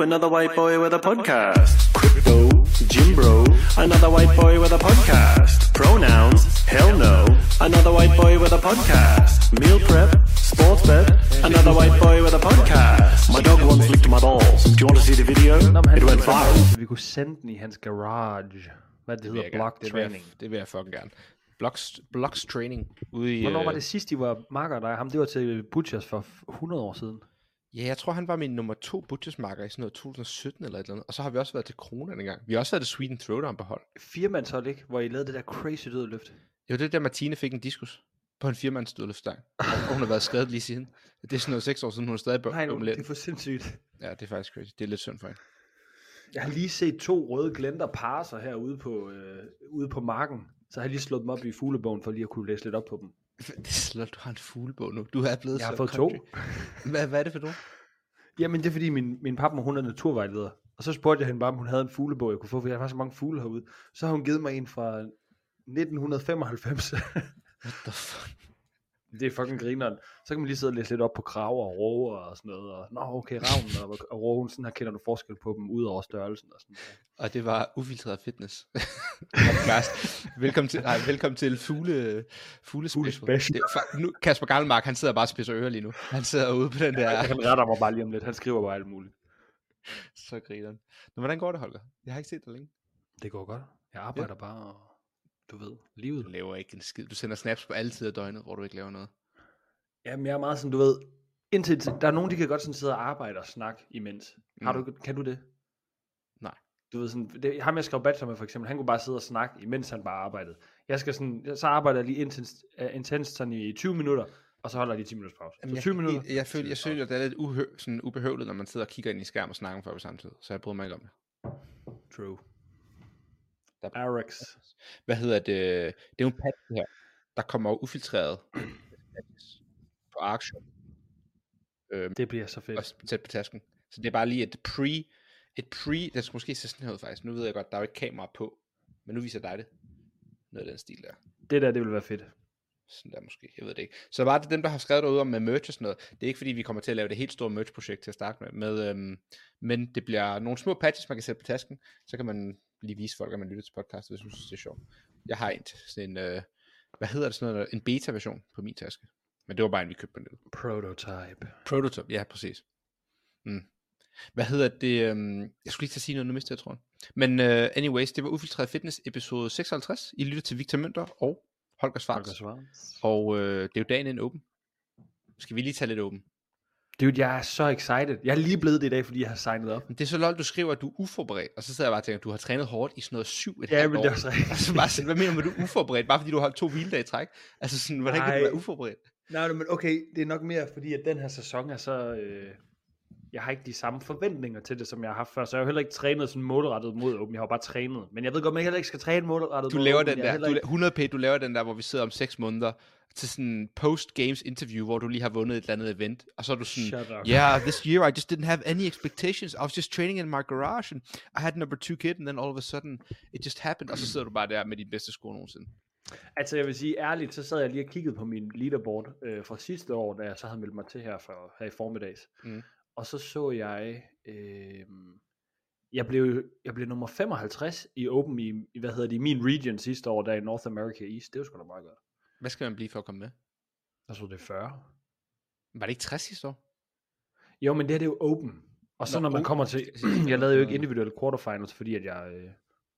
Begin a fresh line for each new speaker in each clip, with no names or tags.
Ooh, another white boy with a podcast. Crypto, Jim Bro, another white boy with a podcast. Pronouns, hell no, another white boy with a podcast. Meal prep, sports bet, another white boy with a podcast. My dog once licked my balls. Do you want to see the video?
Nå, men han
It went
skulle
viral.
ud, vi kunne sende den i hans garage. Hvad det,
vil
hedder, block
det
training.
det vil jeg fucking gerne. Blocks, blocks training ude i...
Hvornår var det sidst, I var marker dig? Ham, det var til Butchers for 100 år siden.
Ja, jeg tror, han var min nummer to butchersmarker i sådan noget 2017 eller et eller andet. Og så har vi også været til Krona en gang. Vi har også været til Sweden Throwdown på hold.
Firmandshold, ikke? Hvor I lavede det der crazy dødløft.
Det var det der, Martine fik en diskus på en firmands dødløftstang. og hun har været skadet lige siden. Det er sådan noget seks år siden, hun er stadig
Nej, nu,
bømlet
det er for sindssygt.
Ja, det er faktisk crazy. Det er lidt synd for hende.
Jeg har lige set to røde glenter parre sig herude på, øh, ude på marken. Så har jeg lige slået dem op i fuglebogen, for lige at kunne læse lidt op på dem.
Det er slot, du har en fuglebog nu. Du er blevet
Jeg har
så
fået
country.
to.
Hvad, hvad er det for du?
Jamen, det er fordi min, min papma, hun er naturvejleder. Og så spurgte jeg hende bare, om hun havde en fuglebog, jeg kunne få, for jeg har så mange fugle herude. Så har hun givet mig en fra 1995.
What the fuck?
Det er fucking grineren. Så kan man lige sidde og læse lidt op på kraver og råger og sådan noget. Og, Nå, okay, ravnen og, og rågen, sådan her kender du forskel på dem, ud over størrelsen og sådan noget.
Og det var ufiltreret fitness. Podcast. velkommen til, nej, velkommen til fugle, fugle,
Fugle
special. Det, er fa- nu, Kasper Galmark, han sidder bare og spidser ører lige nu. Han sidder ude på den der,
Han retter mig bare lige om lidt. Han skriver bare alt muligt.
så griner Men hvordan går det, Holger? Jeg har ikke set dig længe.
Det går godt. Jeg arbejder ja. bare, og du ved, livet.
Du laver ikke en skid. Du sender snaps på alle tider af døgnet, hvor du ikke laver noget.
Jamen, jeg er meget sådan, du ved, indtil, der er nogen, de kan godt sådan sidde og arbejde og snakke imens. Har
Mm.
du, kan du det?
Nej.
Du ved sådan, det, ham jeg skrev bachelor med for eksempel, han kunne bare sidde og snakke, imens han bare arbejdede. Jeg skal sådan, så arbejder jeg lige intens, uh, intens sådan i 20 minutter, og så holder jeg lige 10 minutters pause.
Jamen,
så 20
jeg,
minutter.
Jeg, jeg, føler, jeg føler, at det er lidt uhø, sådan ubehøvlet, når man sidder og kigger ind i skærm og snakker for på samtidig. Så jeg bryder mig ikke om det.
True.
Der,
Arax.
hvad hedder det? Det er jo en patch, her. Der kommer ufiltreret på Arkshop. Øhm,
Det bliver så fedt.
og tæt på tasken. Så det er bare lige et pre, et pre, det skal måske se sådan her ud faktisk. Nu ved jeg godt, der er jo ikke kamera på, men nu viser jeg dig det. Noget af den stil der.
Det der, det vil være fedt.
Sådan der måske, jeg ved det ikke. Så var det dem, der har skrevet derude om med merch og sådan noget. Det er ikke fordi, vi kommer til at lave det helt store merch-projekt til at starte med, med øhm, men det bliver nogle små patches, man kan sætte på tasken, så kan man lige vise folk, at man lytter til podcast, hvis man synes, det er sjovt. Jeg har en, sådan en, øh, hvad hedder det sådan noget, en beta-version på min taske. Men det var bare en, vi købte på nettet.
Prototype.
Prototype, ja, præcis. Mm. Hvad hedder det? Um, jeg skulle lige til at sige noget, nu mistede jeg tråden. Men uh, anyways, det var Ufiltreret Fitness episode 56. I lytter til Victor Mønter og Holger Svarts.
Holger Schwartz.
Og uh, det er jo dagen inden åben. Skal vi lige tage lidt åben?
Dude, jeg er så excited. Jeg er lige blevet det i dag, fordi jeg har signet op.
Men det er så lol, du skriver, at du er uforberedt. Og så sidder jeg bare og tænker, at du har trænet hårdt i sådan noget syv et
Ja,
halvt
men
år.
det er også rigtigt.
Og så bare sådan, hvad mener du med, du er uforberedt? Bare fordi du har holdt to hviledage i træk? Altså sådan, hvordan kan du
Nej.
være uforberedt?
Nej, nej, men okay, det er nok mere fordi, at den her sæson er så... Øh, jeg har ikke de samme forventninger til det, som jeg har haft før, så jeg har heller ikke trænet sådan målrettet mod åben. Jeg har bare trænet. Men jeg ved godt, at man heller ikke skal træne målrettet
Du
mod
laver
åben.
den
er
der, du,
ikke-
la- 100 p, du laver den der, hvor vi sidder om 6 måneder til sådan post-games interview, hvor du lige har vundet et eller andet event, og så er du sådan, yeah, this year I just didn't have any expectations, I was just training in my garage, and I had number two kid, and then all of a sudden, it just happened, og så sidder du bare der med din bedste sko nogensinde.
Altså jeg vil sige ærligt, så sad jeg lige og kiggede på min leaderboard øh, fra sidste år, da jeg så havde meldt mig til her, for, her i formiddags.
Mm.
Og så så jeg, øh, jeg, blev, jeg blev nummer 55 i Open i, hvad hedder det, i min region sidste år, der i North America East. Det var sgu da meget godt.
Hvad skal man blive for at komme med?
Jeg tror det er 40.
Var det ikke 60 sidste år?
Jo, men det her det er jo Open. Og så
Nå,
når man kommer til, jeg lavede jo ikke individuelle quarterfinals, fordi at jeg øh,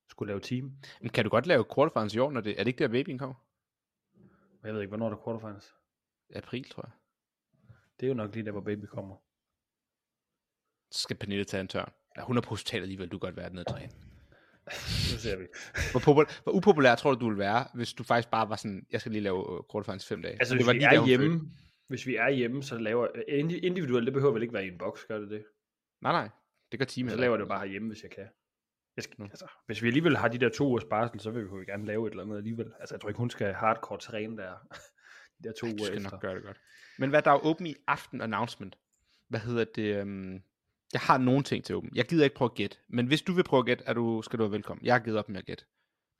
skulle lave team.
Men kan du godt lave quarterfinals i år, når det, er det ikke der babyen kommer?
Jeg ved ikke, hvornår der er quarterfinals.
April, tror jeg.
Det er jo nok lige der, hvor baby kommer.
Så skal Pernille tage en tørn. Ja, hun er på hospitalet alligevel, du kan godt være nede og træne.
Nu ser vi.
Hvor, popul- hvor upopulær tror du, du ville være, hvis du faktisk bare var sådan, jeg skal lige lave øh, quarterfinals fem dage.
Altså, hvis
var
vi
lige
er
der, hun
hjemme,
fødte.
hvis vi er hjemme, så laver indi- individuelt, det behøver vel ikke være i en boks, gør det det?
Nej, nej. Det gør teamet.
Så laver det bare herhjemme, hvis jeg kan. Jeg skal,
Nå.
altså, hvis vi alligevel har de der to ugers barsel, så vil vi jo gerne lave et eller andet alligevel. Altså, jeg tror ikke, hun skal hardcore træne der, de der to
Ej,
uger
skal
efter.
nok gøre det godt. Men hvad der er åben i aften announcement. Hvad hedder det? Um, jeg har nogle ting til åben. Jeg gider ikke prøve at gætte. Men hvis du vil prøve at gætte, er du, skal du være velkommen. Jeg har givet op med at gætte.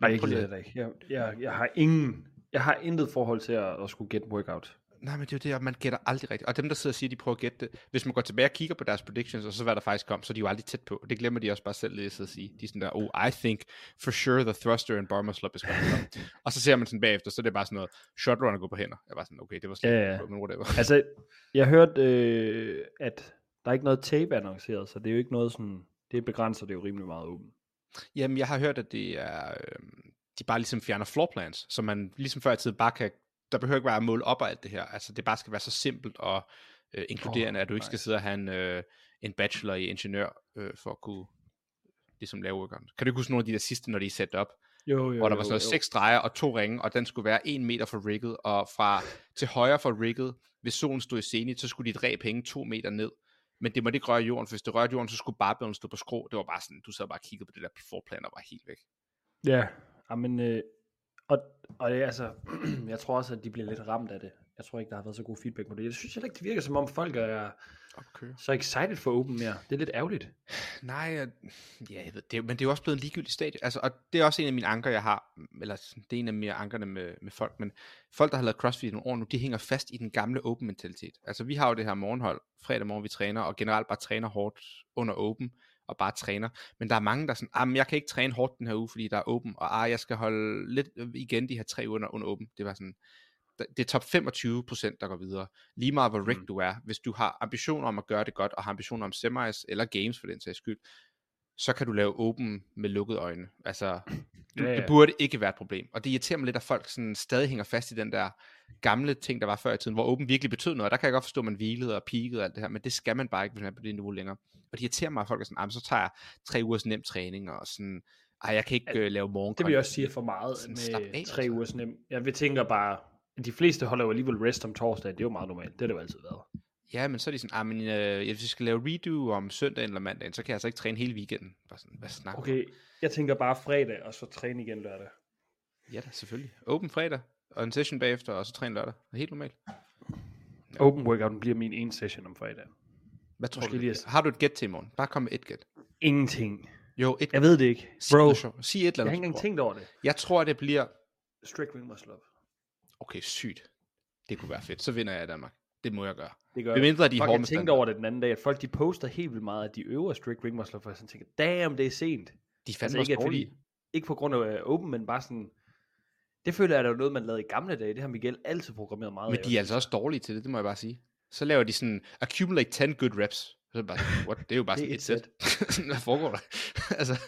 Nej, jeg gider det ikke. Jeg, jeg, jeg, har ingen, jeg har intet forhold til at, at skulle get workout.
Nej, men det er jo det, og man gætter aldrig rigtigt. Og dem, der sidder og siger, de prøver at gætte det, hvis man går tilbage og kigger på deres predictions, og så hvad der faktisk kom, så er de jo aldrig tæt på. Det glemmer de også bare selv lidt at sige. De er sådan der, oh, I think for sure the thruster and muscle up is come. og så ser man sådan bagefter, så er det bare sådan noget, shot runner går på hænder. Jeg var sådan, okay, det var slet
Ja,
ikke
ja.
men whatever.
Altså, jeg hørte, øh, at der er ikke noget tape annonceret, så det er jo ikke noget sådan, det begrænser det jo rimelig meget åbent.
Jamen, jeg har hørt, at det er, øh, de bare ligesom fjerner floor plans, så man ligesom før i tiden bare kan, der behøver ikke være at måle op og alt det her. Altså, det bare skal være så simpelt og øh, inkluderende,
Åh,
at du ikke skal
nice.
sidde og have en, øh, en bachelor i ingeniør øh, for at kunne ligesom lave workeren. Kan du ikke huske nogle af de der sidste, når de er sat op?
Jo, jo,
hvor der var sådan noget seks streger og to ringe, og den skulle være en meter fra rigget, og fra til højre for rigget, hvis solen stod i zenit, så skulle dit ræb hænge to meter ned. Men det måtte ikke røre jorden, for hvis det rørte jorden, så skulle barbellen stå på skrå. Det var bare sådan, du sad bare og kiggede på det der forplan og var helt væk.
Ja, men øh, og, og det altså, jeg tror også, at de bliver lidt ramt af det. Jeg tror ikke, der har været så god feedback på det. Jeg synes heller ikke, det virker som om folk er
op at køre.
så excited for Open mere. Det er lidt ærgerligt.
Nej, jeg- ja, jeg ved, det, er men det er jo også blevet en ligegyldig stadie. Altså, og det er også en af mine anker, jeg har, eller det er en af mine ankerne med, med folk, men folk, der har lavet CrossFit i nogle år nu, de hænger fast i den gamle Open mentalitet. Altså, vi har jo det her morgenhold, fredag morgen, vi træner, og generelt bare træner hårdt under Open, og bare træner. Men der er mange, der er sådan, ah, jeg kan ikke træne hårdt den her uge, fordi der er Open, og ah, jeg skal holde lidt igen de her tre uger under, under Open. Det var sådan, det er top 25 procent, der går videre. Lige meget hvor rigged
Mm.
du er. Hvis du har ambitioner om at gøre det godt, og har ambitioner om semis eller games for den sags skyld, så kan du lave åben med lukkede øjne. Altså, du,
Ja,
det
ja.
burde ikke være et problem. Og det irriterer mig lidt, at folk sådan stadig hænger fast i den der gamle ting, der var før i tiden, hvor åben virkelig betød noget. Der kan jeg godt forstå, at man hvilede og peakede og alt det her, men det skal man bare ikke, hvis man er på det niveau længere. Og det irriterer mig, at folk er sådan, "Ah, men så tager jeg tre ugers nem træning, og sådan, ej, jeg kan ikke øh, lave morgen.
Det vil jeg også sige for meget
Sådan,
med tre
altså.
ugers nem. Jeg vil tænker bare, de fleste holder jo alligevel rest om torsdag. Det er jo meget normalt. Det har det jo altid været.
Ja, men så er de sådan, ah, men øh, hvis vi skal lave redo om søndagen eller mandagen, så kan jeg altså ikke træne hele weekenden. Bare sådan, hvad snakker om?
Okay, jeg tænker bare fredag, og så træne igen lørdag.
Ja da, selvfølgelig. Open fredag, og en session bagefter, og så træne lørdag. Det er helt normalt.
Open workouten bliver min ene session om fredag.
Hvad tror
Måske
du?
lige?
Har du et gæt til i morgen? Bare kom med et gæt.
Ingenting.
Jo, et
Jeg ved det ikke.
Sig
Bro,
sjovt. Sig et eller
jeg har
andet.
ikke engang tænkt over det.
Jeg tror, det bliver...
Strict muscle up.
Okay, sygt. Det kunne være fedt. Så vinder jeg i Danmark. Det må jeg gøre.
Det gør
mindre de
Fuck, jeg tænkte over det den anden dag, at folk de poster helt vildt meget, at de øver strict ring muscle up, for jeg sådan tænker, damn, det er sent.
De er
Altså ikke,
også
fordi, ikke på grund af open, men bare sådan, det føler jeg, at det var noget, man lavede i gamle dage. Det har Miguel altid programmeret meget
Men
af.
de er altså også dårlige til det, det må jeg bare sige. Så laver de sådan, accumulate 10 good reps. Så det bare what? Det er jo bare sådan et sæt. Hvad foregår der? altså,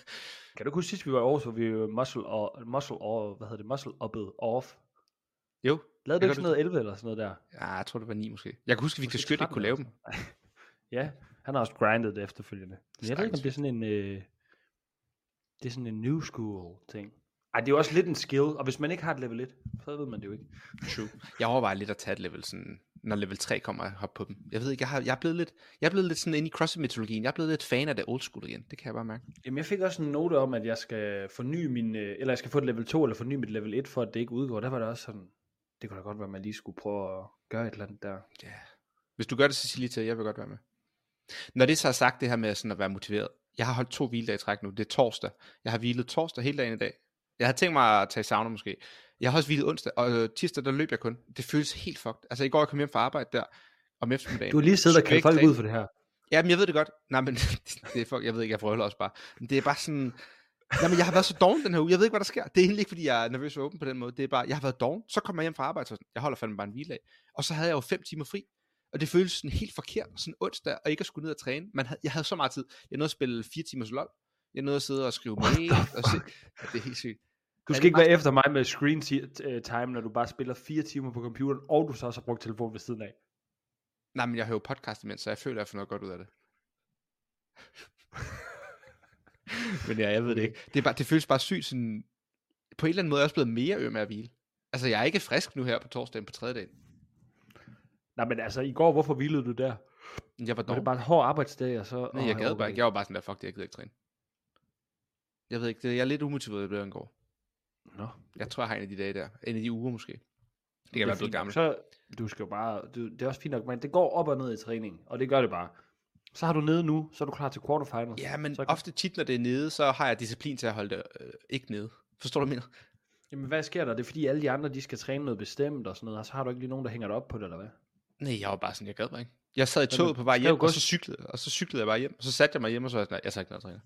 Kan du huske sidst, vi var i Aarhus, hvor vi øh, muscle, og, muscle og, hvad hedder det, muscle uppet off?
Jo.
Lavede du ikke sådan noget 11 eller sådan noget der?
Ja, jeg tror, det var 9 måske. Jeg kan huske, at Victor
Måske
Skyt ikke
13
kunne lave dem.
ja, han har også grindet det efterfølgende. Men jeg ved ikke, om det er sådan en, øh, det er sådan en new school ting. Ej, det er jo også lidt en skill, og hvis man ikke har et level 1, så ved man det jo ikke.
True. Jeg overvejer lidt at tage et level, sådan, når level 3 kommer og hoppe på dem. Jeg ved ikke, jeg, har, jeg, er blevet lidt, jeg er blevet lidt sådan inde i CrossFit-mytologien. Jeg er blevet lidt fan af det old school igen. Det kan jeg bare mærke.
Jamen, jeg fik også en note om, at jeg skal forny min, øh, eller jeg skal få et level 2, eller forny mit level 1, for at det ikke udgår. Der var det også sådan, det kunne da godt være, at man lige skulle prøve at gøre et eller andet der.
Ja. Hvis du gør det, så sig lige til, jeg vil godt være med. Når det så er sagt, det her med sådan at være motiveret. Jeg har holdt to hviledage i træk nu. Det er torsdag. Jeg har hvilet torsdag hele dagen i dag. Jeg havde tænkt mig at tage sauna måske. Jeg har også hvilet onsdag, og øh, tirsdag der løb jeg kun. Det føles helt fucked. Altså i går jeg kom hjem fra arbejde der, om eftermiddagen.
Du har lige siddet og kaldt folk ud for det her.
Ja, men jeg ved det godt. Nej, men det er fuck, jeg ved ikke, jeg frøler også bare. Men det er bare sådan... Nej, men jeg har været så doven den her uge. Jeg ved ikke, hvad der sker. Det er egentlig ikke, fordi jeg er nervøs for åben på den måde. Det er bare, jeg har været doven. Så kommer jeg hjem fra arbejde, så jeg holder fandme bare en hviledag. Og så havde jeg jo fem timer fri. Og det føltes sådan helt forkert, sådan onsdag, og ikke at skulle ned og træne. Man havde, jeg havde så meget tid. Jeg nåede at spille fire timers LOL. Jeg nåede at sidde og skrive mail. Og se, ja, det er helt sygt.
Du skal ikke være efter mig med screen øh, time, når du bare spiller fire timer på computeren, og du så også har brugt telefonen ved siden af.
Nej, men jeg hører jo podcast imens, så jeg føler, at jeg får noget godt ud af det. men ja, jeg ved det ikke. Det, er bare, det føles bare sygt sådan... På en eller anden måde er jeg også blevet mere øm af at hvile. Altså, jeg er ikke frisk nu her på torsdagen på tredje dagen.
Nej, men altså, i går, hvorfor hvilede du der?
Jeg var
Var det bare en hård arbejdsdag, og så...
Nej, jeg gad bare ikke. Jeg var bare sådan der, fuck det, jeg gider ikke træne. Jeg ved ikke, det, jeg er lidt umotiveret, det bliver går.
Nå,
Jeg tror, jeg har en af de dage der. En af de uger måske. Det kan
er
være blevet gammel.
Så, du skal jo bare... Du, det er også fint nok, men det går op og ned i træning, og det gør det bare. Så har du nede nu, så er du klar til quarterfinals.
Ja, men
så,
ofte tit, når det er nede, så har jeg disciplin til at holde det øh, ikke nede. Forstår du, mener?
Jamen, hvad sker der? Det er fordi alle de andre, de skal træne noget bestemt og sådan noget, og så har du ikke lige nogen, der hænger dig op på det, eller hvad?
Nej, jeg var bare sådan, jeg gad mig ikke. Jeg sad i toget på vej hjem, og så cyklede, og så cyklede jeg bare hjem. Og så satte jeg mig hjem, og så var jeg sådan, "Nej, jeg tager ikke noget at træne.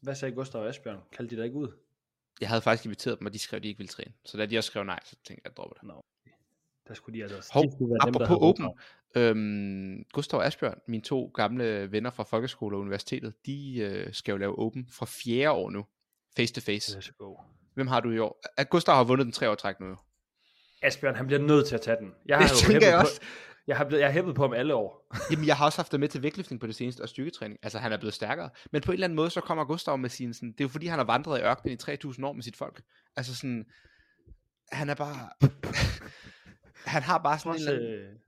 Hvad sagde Gustav og Asbjørn? Kaldte de dig ikke ud?
Jeg havde faktisk inviteret dem, og de skrev, at de ikke ville træne. Så da de også skrev nej, så tænkte jeg, at jeg dropper det.
Nå, der skulle de altså...
Hov,
de være dem, der
øhm, Gustav og Asbjørn, mine to gamle venner fra folkeskole og universitetet, de øh, skal jo lave Open fra fjerde år nu. Face to face.
Let's go.
Hvem har du i år? Gustav har vundet den tre år træk nu. jo.
Asbjørn, han bliver nødt til at tage den. Jeg
Det
har jo
tænker
hæppet
jeg
på-
også.
Jeg har, blevet, jeg har hæppet på ham alle år.
Jamen, jeg har også haft det med til vægtløftning på det seneste, og styrketræning. Altså, han er blevet stærkere. Men på en eller anden måde, så kommer Gustav med sin sådan... Det er jo fordi, han har vandret i ørkenen i 3000 år med sit folk. Altså sådan... Han er bare... han har bare sådan en
Også,
eller anden...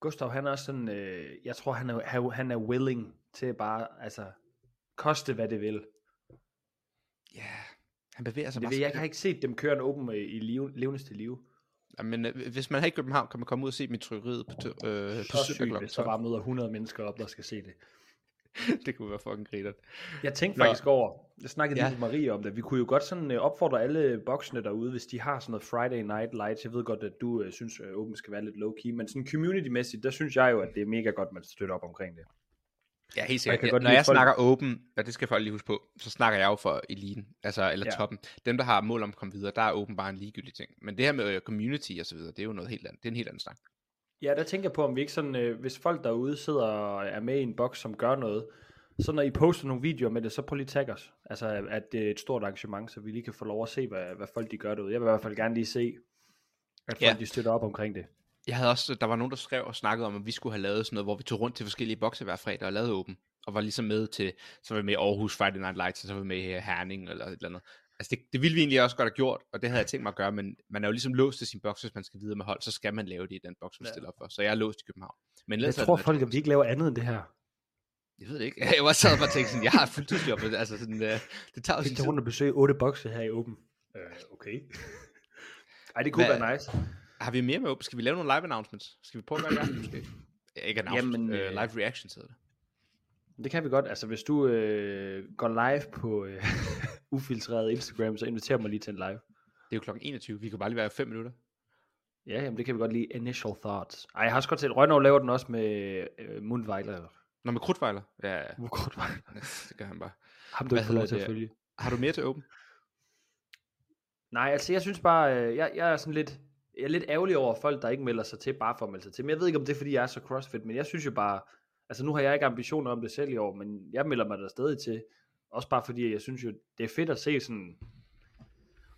øh, Gustav, han er også sådan... Øh, jeg tror, han er, han- er willing til bare... Altså, koste hvad det vil.
Ja, han bevæger sig
Det
bare...
ved,
så
jeg har ikke set dem køre en åben i liv, levende til live.
Ja, men øh, hvis man er i København, kan man komme ud og se mit trykkeriet på, øh, på
Så sygt,
12.
bare møder 100 mennesker op, der skal se det.
det kunne være fucking grinert.
Jeg tænkte
Nå.
faktisk over, jeg snakkede
Ja.
lige med Marie om det, vi kunne jo godt sådan øh, opfordre alle boksene derude, hvis de har sådan noget Friday Night Lights, jeg ved godt, at du øh, synes, at Open skal være lidt low-key, men sådan community-mæssigt, der synes jeg jo, at det er mega godt, man støtter op omkring det.
Ja, helt sikkert. Jeg
godt
Når jeg
folk-
snakker åben, og det skal folk lige huske på, så snakker jeg jo for eliten, altså, eller
Ja.
ja. toppen. Dem, der har mål om at komme videre, der er åben bare en ligegyldig ting. Men det her med øh, community og så videre, det er jo noget helt andet. Det er en helt anden snak.
Ja, der tænker jeg på, om vi ikke sådan, øh, hvis folk derude sidder og er med i en boks, som gør noget, så når I poster nogle videoer med det, så prøv lige at tagge os. Altså, at det er et stort arrangement, så vi lige kan få lov at se, hvad, hvad folk de gør derude. Jeg vil i hvert fald gerne lige se, at folk
Ja.
de støtter op omkring det.
Jeg havde også, der var nogen, der skrev og snakkede om, at vi skulle have lavet sådan noget, hvor vi tog rundt til forskellige bokse hver fredag og lavede åben. Og var ligesom med til, så var vi med i Aarhus Friday Night Lights, og så var vi med i Herning eller et eller andet. Altså det, det ville vi egentlig også godt have gjort, og det havde jeg tænkt mig at gøre, men man er jo ligesom låst til sin boks, hvis man skal videre med hold, så skal man lave det i den boks, man
Ja.
stiller op for. Så jeg er låst i København. Men
Jeg tror folk, at vi ikke laver andet end det her.
Jeg ved det ikke. Jeg var sad og tænkte sådan, jeg har fuldtidsjob, altså sådan, uh, det tager jo sin tid.
rundt og besøge otte bokse her i Åben. Øh, okay. Ej, det kunne
Hvad-
være nice.
Har vi mere med åben? Skal vi lave nogle live announcements? Skal vi prøve at gøre det måske? Ikke announcements,
Jamen, øh,
uh, live reactions hedder det.
Det kan vi godt. Altså, hvis du øh, går live på øh, ufiltreret Instagram, så inviter mig lige til en live.
Det er jo klokken 21, vi kan bare lige være i 5 minutter.
Ja, jamen, det kan vi godt lide. Initial thoughts. Ej, jeg har også godt set, Rønnow laver den også med øh, Mundvejler.
Nå, med krudtvejler? Ja, ja,
Mundvejler.
det gør han bare.
Ham du
Hvad
ikke lov til at følge.
Har du mere til åben?
Nej, altså jeg synes bare, øh, jeg, jeg er sådan lidt, jeg er lidt ærgerlig over folk, der ikke melder sig til, bare for at melde sig til. Men jeg ved ikke, om det er, fordi jeg er så crossfit, men jeg synes jo bare, altså nu har jeg ikke ambitioner om det selv i år, men jeg melder mig der stadig til. Også bare fordi, jeg synes jo, det er fedt at se sådan,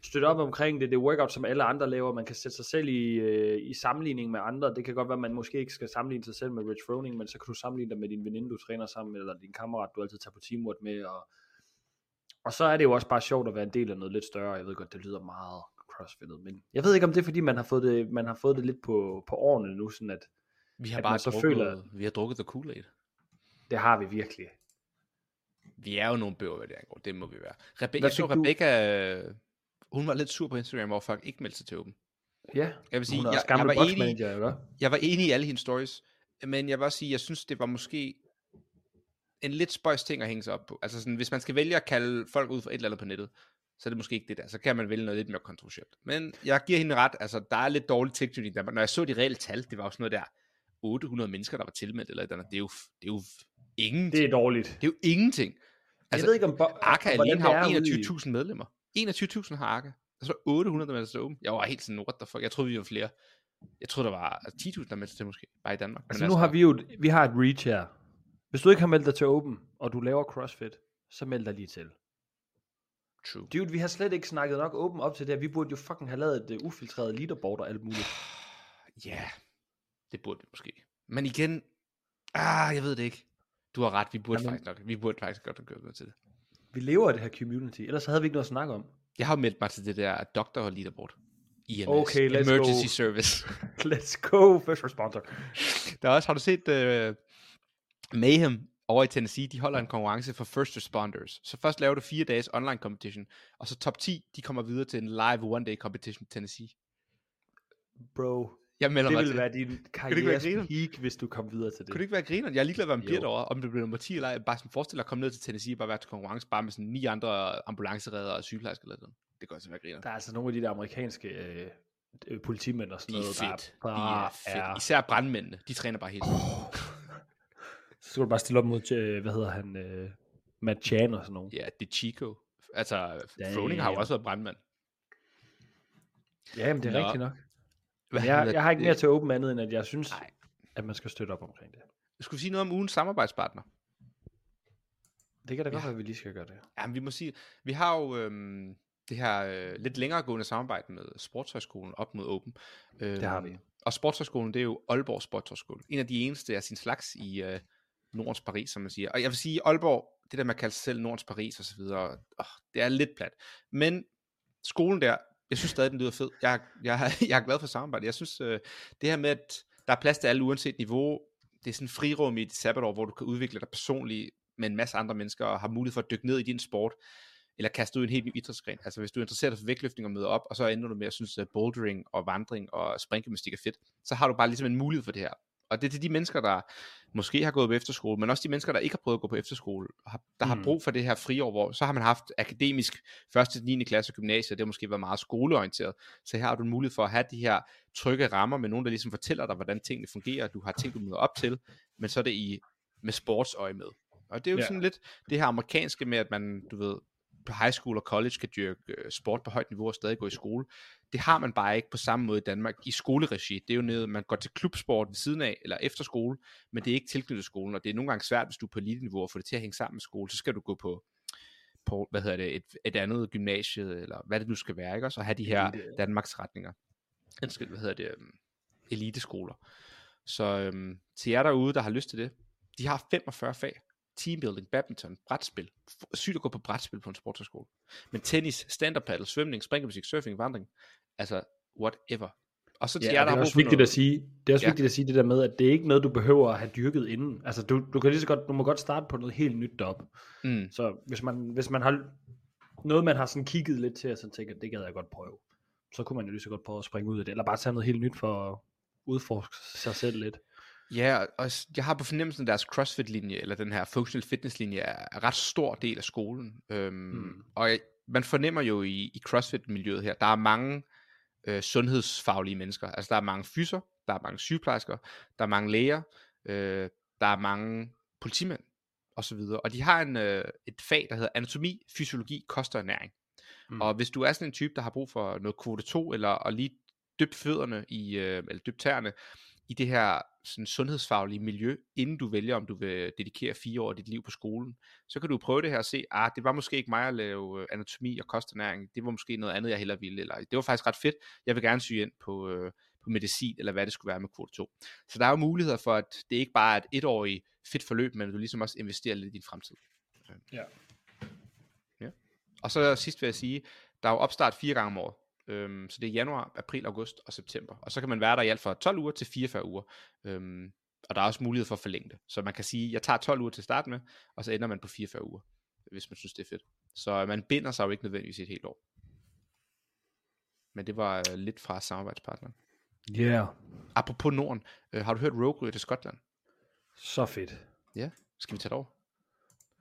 støtte op omkring det, det workout, som alle andre laver, man kan sætte sig selv i, øh, i sammenligning med andre, det kan godt være, at man måske ikke skal sammenligne sig selv med Rich Froning, men så kan du sammenligne dig med din veninde, du træner sammen med, eller din kammerat, du altid tager på teamwork med, og, og så er det jo også bare sjovt at være en del af noget lidt større, jeg ved godt, det lyder meget crossfittet, men jeg ved ikke, om det er, fordi man har fået det, man har fået det lidt på, på årene nu, sådan at
vi har bare
så
drukket,
føler-
vi har drukket the Kool-Aid.
det har vi virkelig.
Vi er jo nogle bøger, hvad det angår. Det må vi være. Rebe-
Hvad
jeg så
fik du-
Rebecca, øh, hun var lidt sur på Instagram, hvor folk ikke meldte sig til åben.
Ja,
Jeg vil sige,
hun er
jeg,
også
jeg, var enig,
boxmanager, ikke?
jeg var enig i alle hendes stories, men jeg vil også sige, jeg synes, det var måske en lidt spøjs ting at hænge sig op på. Altså sådan, hvis man skal vælge at kalde folk ud for et eller andet på nettet, så er det måske ikke det der. Så kan man vælge noget lidt mere kontroversielt. Men jeg giver hende ret, altså der er lidt dårlig tilknytning. Der. Når jeg så de reelle tal, det var sådan noget der, 800 mennesker, der var tilmeldt eller et eller andet. Det er jo, det er jo ingenting.
Det er dårligt.
Det er jo ingenting.
Altså, jeg ved ikke om... Bo-
Arca alene har
er
jo
ude i-
21.000 medlemmer. 21.000 har Arca. Og så 800, der meldte sig til åben. Jeg var helt sådan, what the fuck. Jeg troede, vi var flere. Jeg troede, der var altså, 10.000, der meldte sig til måske. Bare i Danmark.
Altså nu har vi jo, et- vi har et reach her. Hvis du ikke har meldt dig til Open, og du laver CrossFit, så meld dig lige til.
True.
Dude, vi har slet ikke snakket nok Open op til det her. Vi burde jo fucking have lavet et uh, ufiltreret leaderboard og alt muligt.
Ja, det burde vi måske. Men igen, ah, jeg ved det ikke. Du har ret, vi burde,
Jamen-
faktisk, nok, vi burde faktisk godt have gjort noget til det.
Vi lever af det her community, ellers havde vi ikke noget at snakke om.
Jeg har jo meldt mig til det der Doctor Leaderboard. IMS,
Okay, let's
Emergency
go.
Service.
Let's go, first responder.
Der er også, har du set uh, Mayhem over i Tennessee, de holder en konkurrence for first responders. Så først laver du fire dages online competition, og så top 10, de kommer videre til en live one day competition i Tennessee.
Bro,
Jeg melder
det
mig
ville
til.
være din
ikke være
karrieres peak, hvis du kom videre til det.
Kunne det ikke være grineren? Jeg er ligeglad, hvad man bliver derovre. Om det bliver nummer 10 eller ej. Bare sådan forestil dig at komme ned til Tennessee og bare være til konkurrence, bare med sådan ni andre ambulanceredere og sygeplejersker eller sådan. Det går simpelthen griner.
Der er altså nogle af de der amerikanske øh, øh, politimænd og sådan
De
noget,
fedt.
der
De
bare
er fedt.
er...
Især brandmændene. De træner bare helt.
Så skal du bare stille op mod, øh, hvad hedder han, øh, Matt Chan og sådan noget.
Ja, det er Chico. Altså. Froning har jo også været brandmand.
Ja, men det er
Nå.
rigtigt nok.
Hvad
Men jeg, jeg har ikke mere til åben andet, end at jeg synes,
Nej.
at man skal støtte op omkring det.
Skulle vi sige noget om ugens samarbejdspartner?
Det kan da godt
Ja.
være, at vi lige skal gøre det.
Jamen, vi må sige, vi har jo øhm, det her øh, lidt længere gående samarbejde med Sportshøjskolen op mod Åben. Øhm,
Det har vi.
Og Sportshøjskolen, det er jo Aalborg Sportshøjskole. En af de eneste af sin slags i øh, Nordens Paris, som man siger. Og jeg vil sige, Aalborg, det der med at kalde sig selv Nordens Paris og så videre, åh, det er lidt plat. Men skolen der, jeg synes stadig, den lyder fed. Jeg, jeg, jeg er glad for samarbejdet. Jeg synes, øh, det her med, at der er plads til alle uanset niveau, det er sådan en frirum i et sabbatår, hvor du kan udvikle dig personligt med en masse andre mennesker, og har mulighed for at dykke ned i din sport, eller kaste ud i en helt ny idrætsgren. Altså hvis du er interesseret for vægtløftning og møder op, og så ender du med at synes, at bouldering og vandring og springgymnastik er fedt, så har du bare ligesom en mulighed for det her. Og det er til de mennesker, der måske har gået på efterskole, men også de mennesker, der ikke har prøvet at gå på efterskole, der har
Mm.
brug for det her friår, hvor så har man haft akademisk 1. til 9. klasse og gymnasiet, det har måske været meget skoleorienteret, så her har du en mulighed for at have de her trygge rammer med nogen, der ligesom fortæller dig, hvordan tingene fungerer, du har ting, du møder op til, men så er det i med sportsøje med. Og det er jo ja. sådan lidt det her amerikanske med, at man, du ved, på high school og college kan dyrke øh, sport på højt niveau og stadig gå i skole. Det har man bare ikke på samme måde i Danmark i skoleregi. Det er jo nede, man går til klubsport ved siden af, eller efter skole, men det er ikke tilknyttet skolen, og det er nogle gange svært, hvis du er på elite-niveau, at få det til at hænge sammen med skole. Så skal du gå på, på hvad hedder det, et, et andet gymnasie, eller hvad det nu skal være, ikke? Og have de her. Danmarks retninger. Undskyld, hvad hedder det, um, eliteskoler. Så um, til jer derude, der har lyst til det, de har 45 fag. Teambuilding, badminton, brætspil. Sygt at gå på brætspil på en sportshøjskole. Men tennis, stand-up paddle, svømning, springmusik, surfing, vandring. Altså, whatever. Og så til
Ja,
jer, der
det er også vigtigt
noget.
at sige, det er også
Ja.
vigtigt at sige det der med, at det er ikke noget, du behøver at have dyrket inden. Altså, du, du kan lige så godt, du må godt starte på noget helt nyt op.
Mm.
Så hvis man, hvis man har noget, man har sådan kigget lidt til, og så tænker, det gad jeg godt prøve, så kunne man jo lige så godt prøve at springe ud af det, eller bare tage noget helt nyt for at udforske sig selv lidt.
Ja, og jeg har på fornemmelsen, at deres CrossFit-linje, eller den her functional fitness-linje, er en ret stor del af skolen. Øhm,
Mm.
Og jeg, man fornemmer jo i, i CrossFit-miljøet her, der er mange øh, sundhedsfaglige mennesker. Altså der er mange fyser, der er mange sygeplejersker, der er mange læger, øh, der er mange politimænd og så videre. Og de har en, øh, et fag, der hedder anatomi, fysiologi, kost og ernæring.
Mm.
Og hvis du er sådan en type, der har brug for noget kvote 2, eller at lige dyppe fødderne i, øh, eller dyppe tæerne i det her sådan sundhedsfaglige miljø, inden du vælger, om du vil dedikere fire år af dit liv på skolen, så kan du prøve det her og se, ah, det var måske ikke mig at lave øh, anatomi og kosternæring, det var måske noget andet, jeg hellere ville, eller det var faktisk ret fedt, jeg vil gerne syge ind på, øh, på medicin, eller hvad det skulle være med kvote 2. Så der er jo muligheder for, at det ikke bare er et etårigt fedt forløb, men at du ligesom også investerer lidt i din fremtid.
Ja.
Ja. Og så sidst vil jeg sige, der er jo opstart fire gange om året. Øhm, så det er januar, april, august og september. Og så kan man være der i alt fra 12 uger til 44 uger. Øhm, og der er også mulighed for at forlænge det. Så man kan sige, jeg tager 12 uger til at starte med, og så ender man på 44 uger, hvis man synes, det er fedt. Så man binder sig jo ikke nødvendigvis et helt år. Men det var øh, lidt fra samarbejdspartneren.
Ja, yeah.
Apropos Norden, øh, har du hørt Rogue til Skotland?
så fedt.
Ja, skal vi tage det over?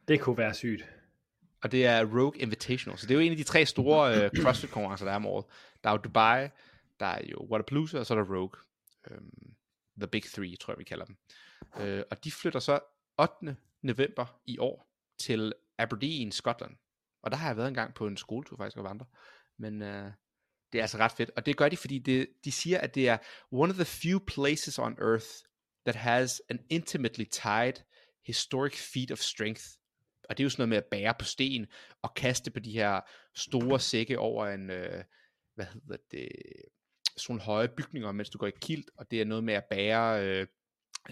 Det kunne være sygt.
Og det er Rogue Invitational. Så det er jo en af de tre store øh, CrossFit-konkurrencer, der er om året. Der er jo Dubai, der er jo Waterpalooza, og så er der Rogue. Øhm, the Big Three, tror jeg, vi kalder dem. Øh, og de flytter så 8. november i år til Aberdeen, Skotland. Og der har jeg været en gang på en skoletur faktisk og vandre. Men øh, det er altså ret fedt. Og det gør de, fordi det, de siger, at det er one of the few places on earth that has an intimately tied historic feat of strength. Og det er jo sådan noget med at bære på sten og kaste på de her store sække over en, øh, hvad hedder det, sådan nogle høje bygninger, mens du går i kilt, og det er noget med at bære øh,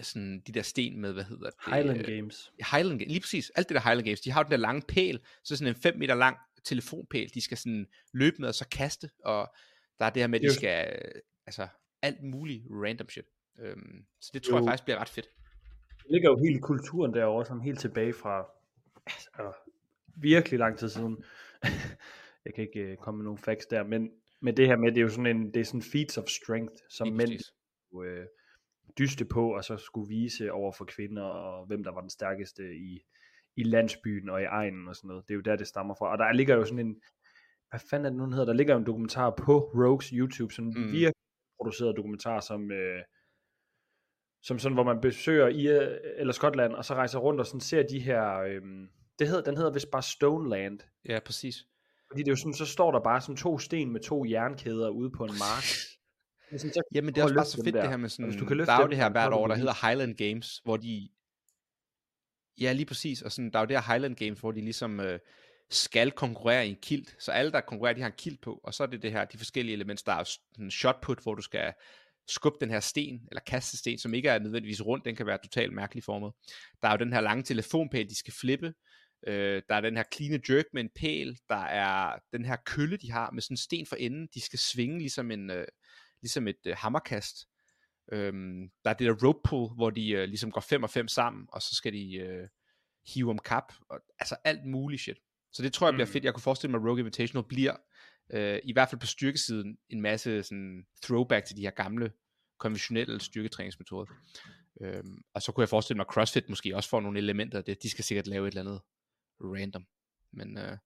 sådan de der sten med, hvad hedder det?
Highland
øh,
Games.
Highland Games, lige præcis, alt det der Highland Games, de har jo den der lange pæl, så sådan en 5 meter lang telefonpæl, de skal sådan løbe med og så kaste, og der er det her med, at de skal, øh, altså alt muligt random shit. Øhm, så det tror jeg
Jo.
faktisk bliver ret fedt.
Det ligger jo hele kulturen derovre, sådan helt tilbage fra altså, virkelig lang tid siden. jeg kan ikke uh, komme med nogle facts der, men, men det her med, det er jo sådan en, det er sådan feats of strength, som
Lige
mænd skulle øh, dyste på, og så skulle vise over for kvinder, og hvem der var den stærkeste i, i landsbyen og i egnen og sådan noget. Det er jo der, det stammer fra. Og der ligger jo sådan en, hvad fanden er det nu, hedder? Der ligger jo en dokumentar på Rogues YouTube, sådan
Mm.
mm. virkelig produceret dokumentar, som, øh, som sådan, hvor man besøger i eller Skotland, og så rejser rundt og sådan ser de her, øh, det hedder, den hedder vist bare Stoneland,
Ja, præcis.
fordi det er jo sådan, så står der bare sådan to sten med to jernkæder ude på en mark. Det sådan, så
Jamen det er også bare så fedt
der.
det her med sådan,
du kan
der er jo det her hvert år, der hedder Highland Games, hvor de, ja lige præcis, og sådan, der er jo det her Highland Games, hvor de ligesom øh, skal konkurrere i en kilt, så alle der konkurrerer, de har en kilt på, og så er det det her, de forskellige elementer, der er sådan en shot put, hvor du skal skubbe den her sten, eller kaste sten, som ikke er nødvendigvis rundt, den kan være totalt mærkelig formet. Der er jo den her lange telefonpæl, de skal flippe, øh, der er den her clean jerk med en pæl, der er den her kølle, de har med sådan en sten for enden, de skal svinge ligesom, en, øh, ligesom et øh, hammerkast. Øhm, der er det der rope pull, hvor de øh, ligesom går 5 og 5 sammen, og så skal de øh, hive om kap, og, altså alt muligt shit. Så det tror jeg bliver
Mm.
fedt. Jeg kunne forestille mig, at Rogue Invitational bliver, øh, i hvert fald på styrkesiden, en masse sådan throwback til de her gamle, konventionelle styrketræningsmetoder. Øhm, og så kunne jeg forestille mig, at CrossFit måske også får nogle elementer af det. De skal sikkert lave et eller andet random. Men øh,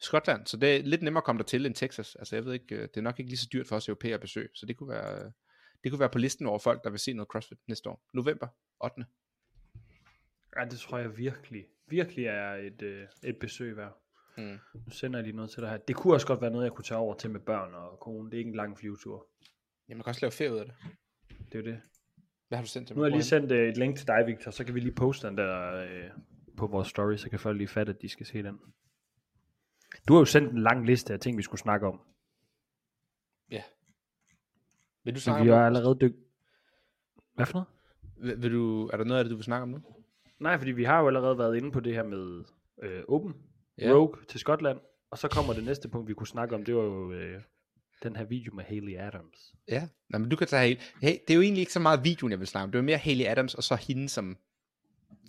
Skotland, så det er lidt nemmere at komme der til end Texas. Altså jeg ved ikke, øh, det er nok ikke lige så dyrt for os europæere at besøge, så det kunne være, det kunne være på listen over folk, der vil se noget CrossFit næste år. November 8.
Ja, det tror jeg virkelig, virkelig er et, øh, et besøg værd.
Mm.
Nu sender jeg lige noget til dig her. Det kunne også godt være noget, jeg kunne tage over til med børn og kone. Det er ikke en lang flyvetur.
Ja, man kan også lave ferie ud af det.
Det er det.
Hvad har du sendt til
Nu har jeg lige sendt øh, et link til dig, Victor, så kan vi lige poste den der øh, på vores story, så kan folk lige fatte, at de skal se den. Du har jo sendt en lang liste af ting, vi skulle snakke om.
Ja. Vil du snakke
vi
om det?
allerede dyk... Hvad for noget?
Vil, vil du, er der noget af det, du vil snakke om nu?
Nej, fordi vi har jo allerede været inde på det her med øh, Open,
Ja.
Rogue til Skotland, og så kommer det næste punkt, vi kunne snakke om, det var jo øh, den her video med Haley Adams.
Ja, Nå, men du kan tage Haley. Hey, det er jo egentlig ikke så meget videoen, jeg vil snakke om. Det er jo mere Haley Adams, og så hende som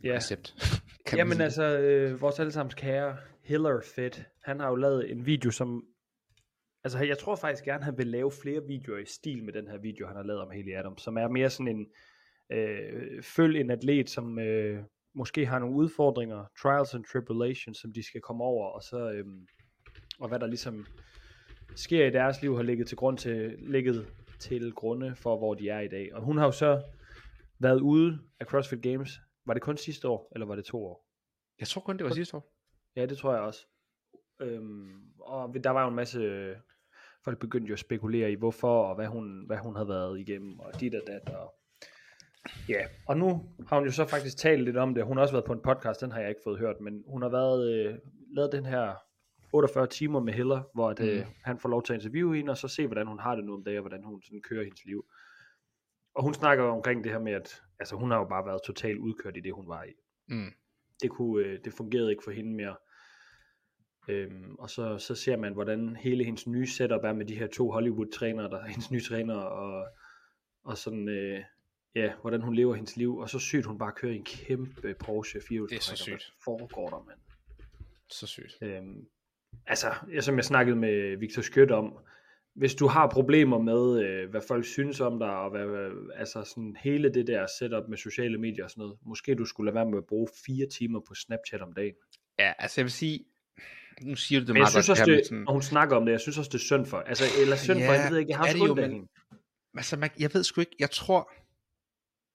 Ja,
man
Jamen altså, øh, vores allesammens kære Hiller Fett, han har jo lavet en video, som... Altså, jeg tror faktisk gerne, han vil lave flere videoer i stil med den her video, han har lavet om Haley Adams, som er mere sådan en... Øh, følg en atlet, som øh, måske har nogle udfordringer, trials and tribulations, som de skal komme over, og så... Øh, og hvad der ligesom sker i deres liv, har ligget til grund til, ligget til grunde for, hvor de er i dag. Og hun har jo så været ude af CrossFit Games. Var det kun sidste år, eller var det to år?
Jeg tror kun, det var sidste år.
Ja, det tror jeg også. Øhm, og der var jo en masse, folk begyndte jo at spekulere i, hvorfor, og hvad hun, hvad hun havde været igennem, og dit og dat, og ja, og nu har hun jo så faktisk talt lidt om det, hun har også været på en podcast, den har jeg ikke fået hørt, men hun har været, øh, lavet den her 48 timer med Hiller, hvor at, øh,
Mm.
han får lov til at interviewe hende, og så se, hvordan hun har det nu om dagen, og hvordan hun sådan kører hendes liv. Og hun snakker omkring det her med, at altså, hun har jo bare været totalt udkørt i det, hun var i
Mm.
det, kunne, øh, det fungerede ikke for hende mere. Øhm, og så, så ser man, hvordan hele hendes nye setup er med de her to Hollywood-trænere, der er hendes nye trænere, og, og sådan, øh, ja, hvordan hun lever hendes liv, og så sygt hun bare kører i en kæmpe Porsche 4
Det er så sygt.
Hvad foregår der, mand?
Så sygt.
Øhm, altså, jeg, som jeg snakkede med Victor Skødt om, hvis du har problemer med, øh, hvad folk synes om dig, og hvad, altså sådan hele det der setup med sociale medier og sådan noget, måske du skulle lade være med at bruge fire timer på Snapchat om dagen.
Ja, altså jeg vil sige, nu siger du det
Men jeg
meget
synes
godt,
også,
med
det,
sådan,
når hun snakker om det, jeg synes også, det er synd for, altså, eller synd
Ja,
for, jeg ved ikke, jeg har også
det
ondt af hende.
altså man, jeg ved sgu ikke, jeg tror,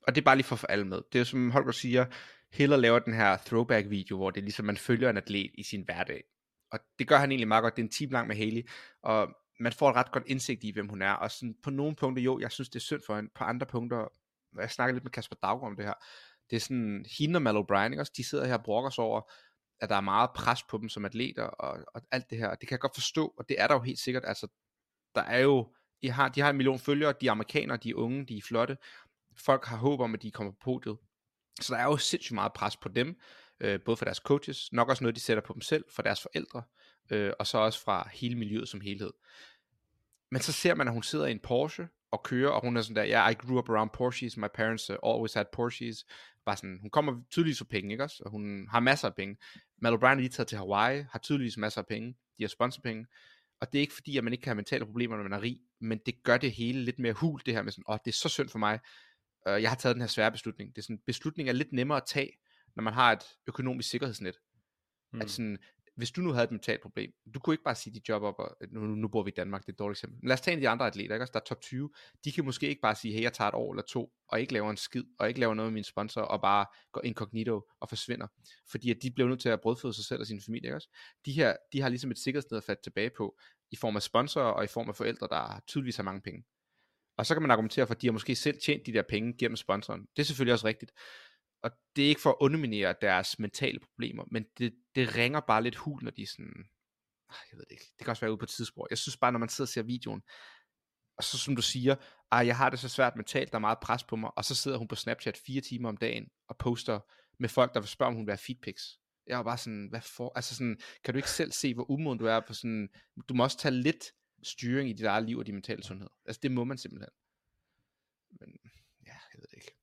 og det er bare lige for at få alle med, det er som Holger siger, Hiller laver den her throwback video, hvor det er ligesom, man følger en atlet i sin hverdag. Og det gør han egentlig meget godt, det er en time lang med Haley, og man får et ret godt indsigt i, hvem hun er, og sådan, på nogle punkter, jo, jeg synes, det er synd for hende, på andre punkter, jeg snakker lidt med Kasper Daugård om det her, det er sådan, hende og Mal O'Brien, ikke også, de sidder her og brokker sig over, at der er meget pres på dem som atleter, og, og alt det her, og det kan jeg godt forstå, og det er der jo helt sikkert, altså, der er jo, de har, de har en million følgere, de er amerikanere, de er unge, de er flotte, folk har håb om, at de kommer på podiet, så der er jo sindssygt meget pres på dem, øh, både fra deres coaches, nok også noget, de sætter på dem selv, for deres forældre, øh, og så også fra hele miljøet som helhed. Men så ser man, at hun sidder i en Porsche og kører, og hun er sådan der, yeah, I grew up around Porsches, my parents uh, always had Porsches. Bare sådan, hun kommer tydeligvis for penge, ikke også? Og hun har masser af penge. Mal O'Brien er lige taget til Hawaii, har tydeligvis masser af penge. De har sponsorpenge. Og det er ikke fordi, at man ikke kan have mentale problemer, når man er rig, men det gør det hele lidt mere hul, det her med sådan, åh, oh, det er så synd for mig. Uh, jeg har taget den her svære beslutning. Det er sådan, beslutningen er lidt nemmere at tage, når man har et økonomisk sikkerhedsnet. Mm. At sådan, hvis du nu havde et mentalt problem, du kunne ikke bare sige dit job op, og nu, nu bor vi i Danmark, det er et dårligt eksempel. Men lad os tage en af de andre atleter, ikke? Også der er top 20, de kan måske ikke bare sige, hey, jeg tager et år eller to, og ikke laver en skid, og ikke laver noget med mine sponsorer, og bare går incognito og forsvinder. Fordi at de bliver nødt til at brødføde sig selv og sin familie, ikke også? De her, de har ligesom et sikkerhedssted at falde tilbage på, i form af sponsorer og i form af forældre, der tydeligvis har mange penge. Og så kan man argumentere for, at de har måske selv tjent de der penge gennem sponsoren. Det er selvfølgelig også rigtigt og det er ikke for at underminere deres mentale problemer, men det, det ringer bare lidt hul, når de er sådan, ah, jeg ved det ikke, det kan også være ude på et. Jeg synes bare, når man sidder og ser videoen, og så som du siger, ah, jeg har det så svært mentalt, der er meget pres på mig, og så sidder hun på Snapchat fire timer om dagen, og poster med folk, der vil spørge, om hun vil have feedpics. Jeg var bare sådan, hvad for, altså sådan, kan du ikke selv se, hvor umoden du er på sådan, du må også tage lidt styring i dit eget liv og din mentale sundhed. Altså det må man simpelthen. Men, ja, jeg ved det ikke.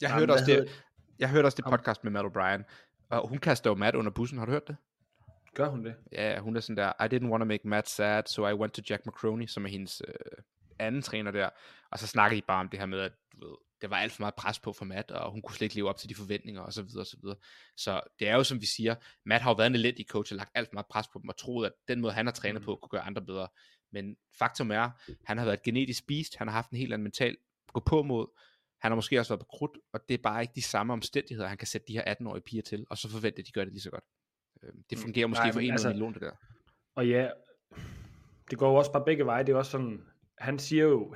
Jeg
Jamen,
hørte også det, jeg hørte også det podcast med Matt O'Brien, og hun kaster jo Matt under bussen, har du hørt det?
Gør hun det?
Ja, hun er sådan der, I didn't want to make Matt sad, so I went to Jack McCroney, som er hendes øh, anden træner der, og så snakker de bare om det her med, at du ved, det var alt for meget pres på for Matt, og hun kunne slet ikke leve op til de forventninger, og så videre, og så videre. Så det er jo som vi siger, Matt har jo været en elendig coach, og lagt alt for meget pres på dem, og troet, at den måde, han har trænet på, kunne gøre andre bedre. Men faktum er, han har været et genetisk beast, han har haft en helt anden mental gå på mod, han har måske også været på krudt, og det er bare ikke de samme omstændigheder, han kan sætte de her 18-årige piger til, og så forvente, at de gør det lige så godt. Øh, Det fungerer måske
Nej,
for en
altså,
million, det der.
Og ja, det går jo også bare begge veje. Det er også sådan, han siger jo,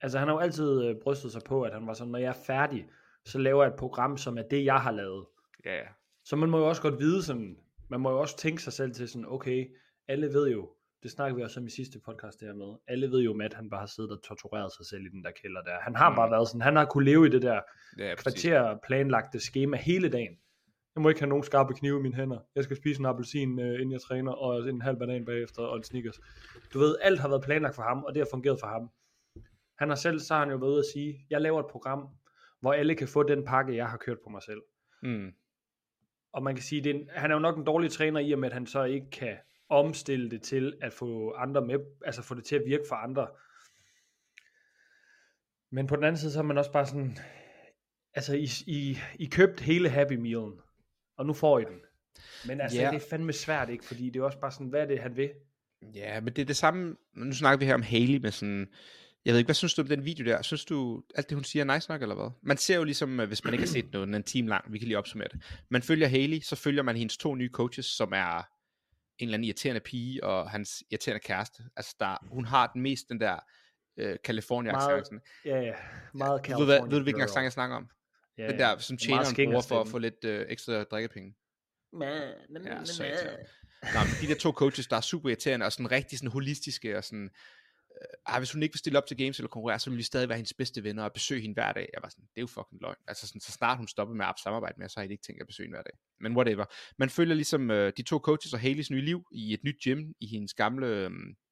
altså han har jo altid øh, brystet sig på, at han var sådan, når jeg er færdig, så laver jeg et program, som er det, jeg har lavet.
Ja, ja.
Så man må jo også godt vide sådan, man må jo også tænke sig selv til sådan, okay, alle ved jo, det snakker vi også om i sidste podcast der med, alle ved jo, at han bare har siddet og tortureret sig selv i den der kælder der. Han har
Mm.
bare været sådan, han har kunne leve i det der
ja
kvarter planlagte schema hele dagen. Jeg må ikke have nogen skarpe knive i mine hænder. Jeg skal spise en appelsin, øh, inden jeg træner, og en halv banan bagefter, og en Snickers. Du ved, alt har været planlagt for ham, og det har fungeret for ham. Han har selv, så har han jo været ude at sige, jeg laver et program, hvor alle kan få den pakke, jeg har kørt på mig selv.
Mm.
Og man kan sige, det er en, han er jo nok en dårlig træner i og med, at han så ikke kan omstille det til at få andre med, altså få det til at virke for andre. Men på den anden side, så er man også bare sådan, altså I, I, I købt hele Happy Mealen, og nu får I den. Men altså, yeah. det er fandme svært, ikke? Fordi det er også bare sådan, hvad er det, han vil?
Ja, men det er det samme, nu snakker vi her om Haley med sådan, jeg ved ikke, hvad synes du om den video der? Synes du, alt det hun siger er nice nok, eller hvad? Man ser jo ligesom, øh, hvis man ikke har set noget, den er en time lang, vi kan lige opsummere det. Man følger Haley, så følger man hendes to nye coaches, som er en eller anden irriterende pige, og hans irriterende kæreste. Altså, der, hun har den mest den der øh, california.
Ja, ja. Meget
Du ved, hvad, ved du,
California
hvilken accent jeg snakker om?
Ja,
Den der, som
Meget
tjeneren bruger for at få lidt øh, ekstra drikkepenge.
Ja,
Ja, så irriterende. Nå, men de der to coaches, der er super irriterende, og sådan rigtig sådan holistiske, og sådan, øh, ah, hvis hun ikke vil stille op til games eller konkurrere, så vil vi stadig være hendes bedste venner og besøge hende hver dag. Jeg var sådan, det er jo fucking løgn. Altså sådan, så snart hun stopper med at samarbejde med så har jeg ikke tænkt at besøge hende hver dag. Men whatever. Man følger ligesom øh, de to coaches og Haleys nye liv i et nyt gym i hendes gamle øh,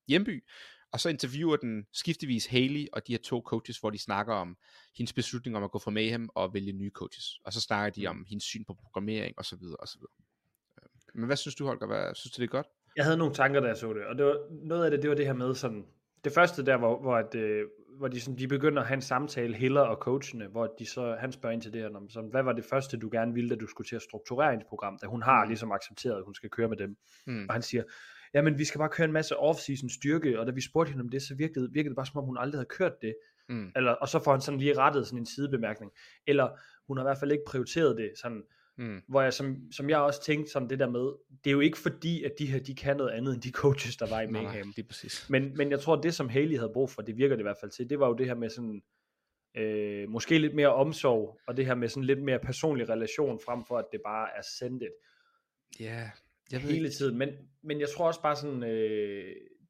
hjemby, og så interviewer den skiftevis Haley og de her to coaches, hvor de snakker om hendes beslutning om at gå fra Mayhem og vælge nye coaches. Og så snakker de om hendes syn på programmering og så videre og så videre. Øh, Men hvad synes du, Holger? Hvad, synes du, det er godt?
Jeg havde nogle tanker, da jeg så det, og det var, noget af det, det var det her med sådan, det første der, hvor, hvor, at, øh, hvor de, sådan, de begynder at have en samtale, Hiller og coachene, hvor de så, han spørger ind til det her, om, sådan, hvad var det første, du gerne ville, da du skulle til at strukturere hendes program, da hun har
Mm.
ligesom accepteret, at hun skal køre med dem.
Mm.
Og han siger, jamen vi skal bare køre en masse off-season styrke, og da vi spurgte hende om det, så virkede, virkede det bare som om, hun aldrig havde kørt det.
Mm.
Eller, og så får han sådan lige rettet sådan en sidebemærkning. Eller hun har i hvert fald ikke prioriteret det sådan,
Mm.
hvor jeg, som, som jeg også tænkte sådan det der med, det er jo ikke fordi, at de her, de kan noget andet end de coaches, der var i Mayhem.
nej, lige præcis.
Men, men jeg tror, det som Haley havde brug for, det virker det i hvert fald til, det var jo det her med sådan, øh, måske lidt mere omsorg, og det her med sådan lidt mere personlig relation, frem for at det bare er sendt
Ja, jeg
hele tiden. Men, men jeg tror også bare sådan, øh,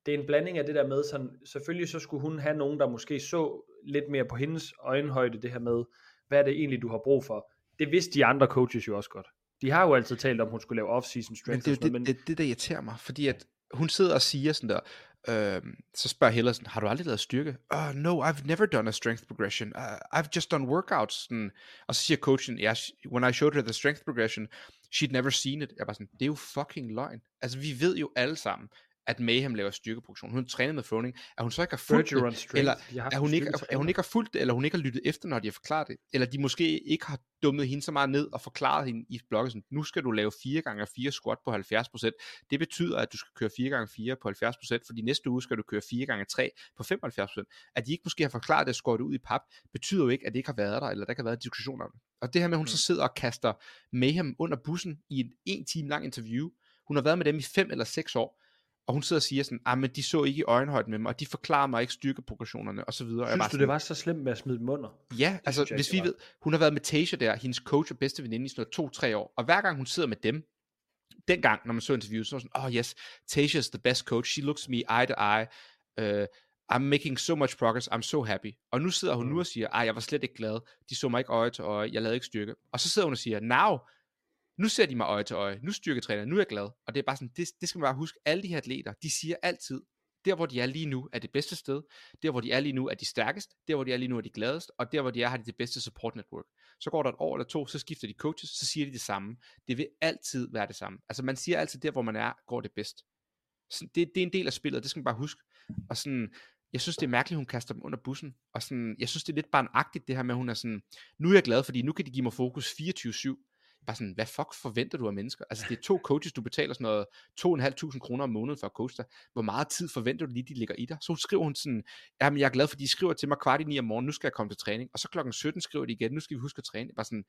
det er en blanding af det der med, sådan, selvfølgelig så skulle hun have nogen, der måske så lidt mere på hendes øjenhøjde, det her med, hvad er det egentlig, du har brug for. Det vidste de andre coaches jo også godt. De har jo altid talt om, hun skulle lave off-season
Men
strength.
det er jo
noget,
det, det, det, der irriterer mig, fordi at hun sidder og siger sådan der, øhm, så spørger Hiller sådan, har du aldrig lavet styrke? Uh, no, I've never done a strength progression. Uh, I've just done workouts. Sådan. Og så siger coachen, yeah, when I showed her the strength progression, she'd never seen it. Jeg var sådan, det er jo fucking løgn. Altså, vi ved jo alle sammen, at Mayhem laver styrkeproduktion. Hun har trænet med Froning. At hun så ikke har fulgt det,
Strength,
eller at
en
hun, ikke, at
styrketræner.
hun ikke har fulgt det, eller hun ikke har lyttet efter, når de har forklaret det, eller de måske ikke har dummet hende så meget ned og forklaret hende i bloggen, sådan, nu skal du lave 4 gange 4 squat på 70%. Det betyder, at du skal køre 4 gange 4 på 70%, fordi næste uge skal du køre 4 gange 3 på 75%. At de ikke måske har forklaret det og det ud i pap, betyder jo ikke, at det ikke har været der, eller der ikke har været diskussioner om det. Og det her med, at hun så sidder og kaster Mayhem under bussen i en en time lang interview, hun har været med dem i 5 eller 6 år, og hun sidder og siger sådan, ah, men de så ikke i øjenhøjde med mig, og de forklarer mig ikke styrkeprogressionerne, og så videre. Og jeg
Synes
bare
du,
sådan,
det var så slemt med at smide dem under?
Ja, altså
synes jeg
hvis vi
det
ved, hun har været med Tasia der, hendes coach og bedste veninde i sådan noget to-tre år, og hver gang hun sidder med dem, dengang, når man så interviewet, så var sådan, oh yes, Tasia is the best coach, she looks me eye to eye, uh, I'm making so much progress, I'm so happy. Og nu sidder hun
Mm.
nu og siger, ej, jeg var slet ikke glad, de så mig ikke øje til øje, jeg lavede ikke styrke. Og så sidder hun og siger, now, nu ser de mig øje til øje, nu styrketræner, nu er jeg glad. Og det er bare sådan, det, det skal man bare huske, alle de her atleter, de siger altid, der hvor de er lige nu, er det bedste sted, der hvor de er lige nu, er de stærkest, der hvor de er lige nu, er de gladest, og der hvor de er, har de det bedste support network. Så går der et år eller to, så skifter de coaches, så siger de det samme. Det vil altid være det samme. Altså man siger altid, der hvor man er, går det bedst. Så det, det er en del af spillet, det skal man bare huske. Og sådan, jeg synes det er mærkeligt, hun kaster dem under bussen. Og sådan, jeg synes det er lidt barnagtigt det her med, at hun er sådan, nu er jeg glad, fordi nu kan de give mig fokus 24-7. Bare sådan, hvad fuck forventer du af mennesker? Altså det er to coaches, du betaler sådan noget 2.500 kroner om måneden for at coache dig. Hvor meget tid forventer du lige, de ligger i dig? Så skriver hun sådan, jamen jeg er glad, for de skriver til mig kvart i 9 om morgenen, nu skal jeg komme til træning. Og så klokken 17 skriver de igen, nu skal vi huske at træne. Bare sådan,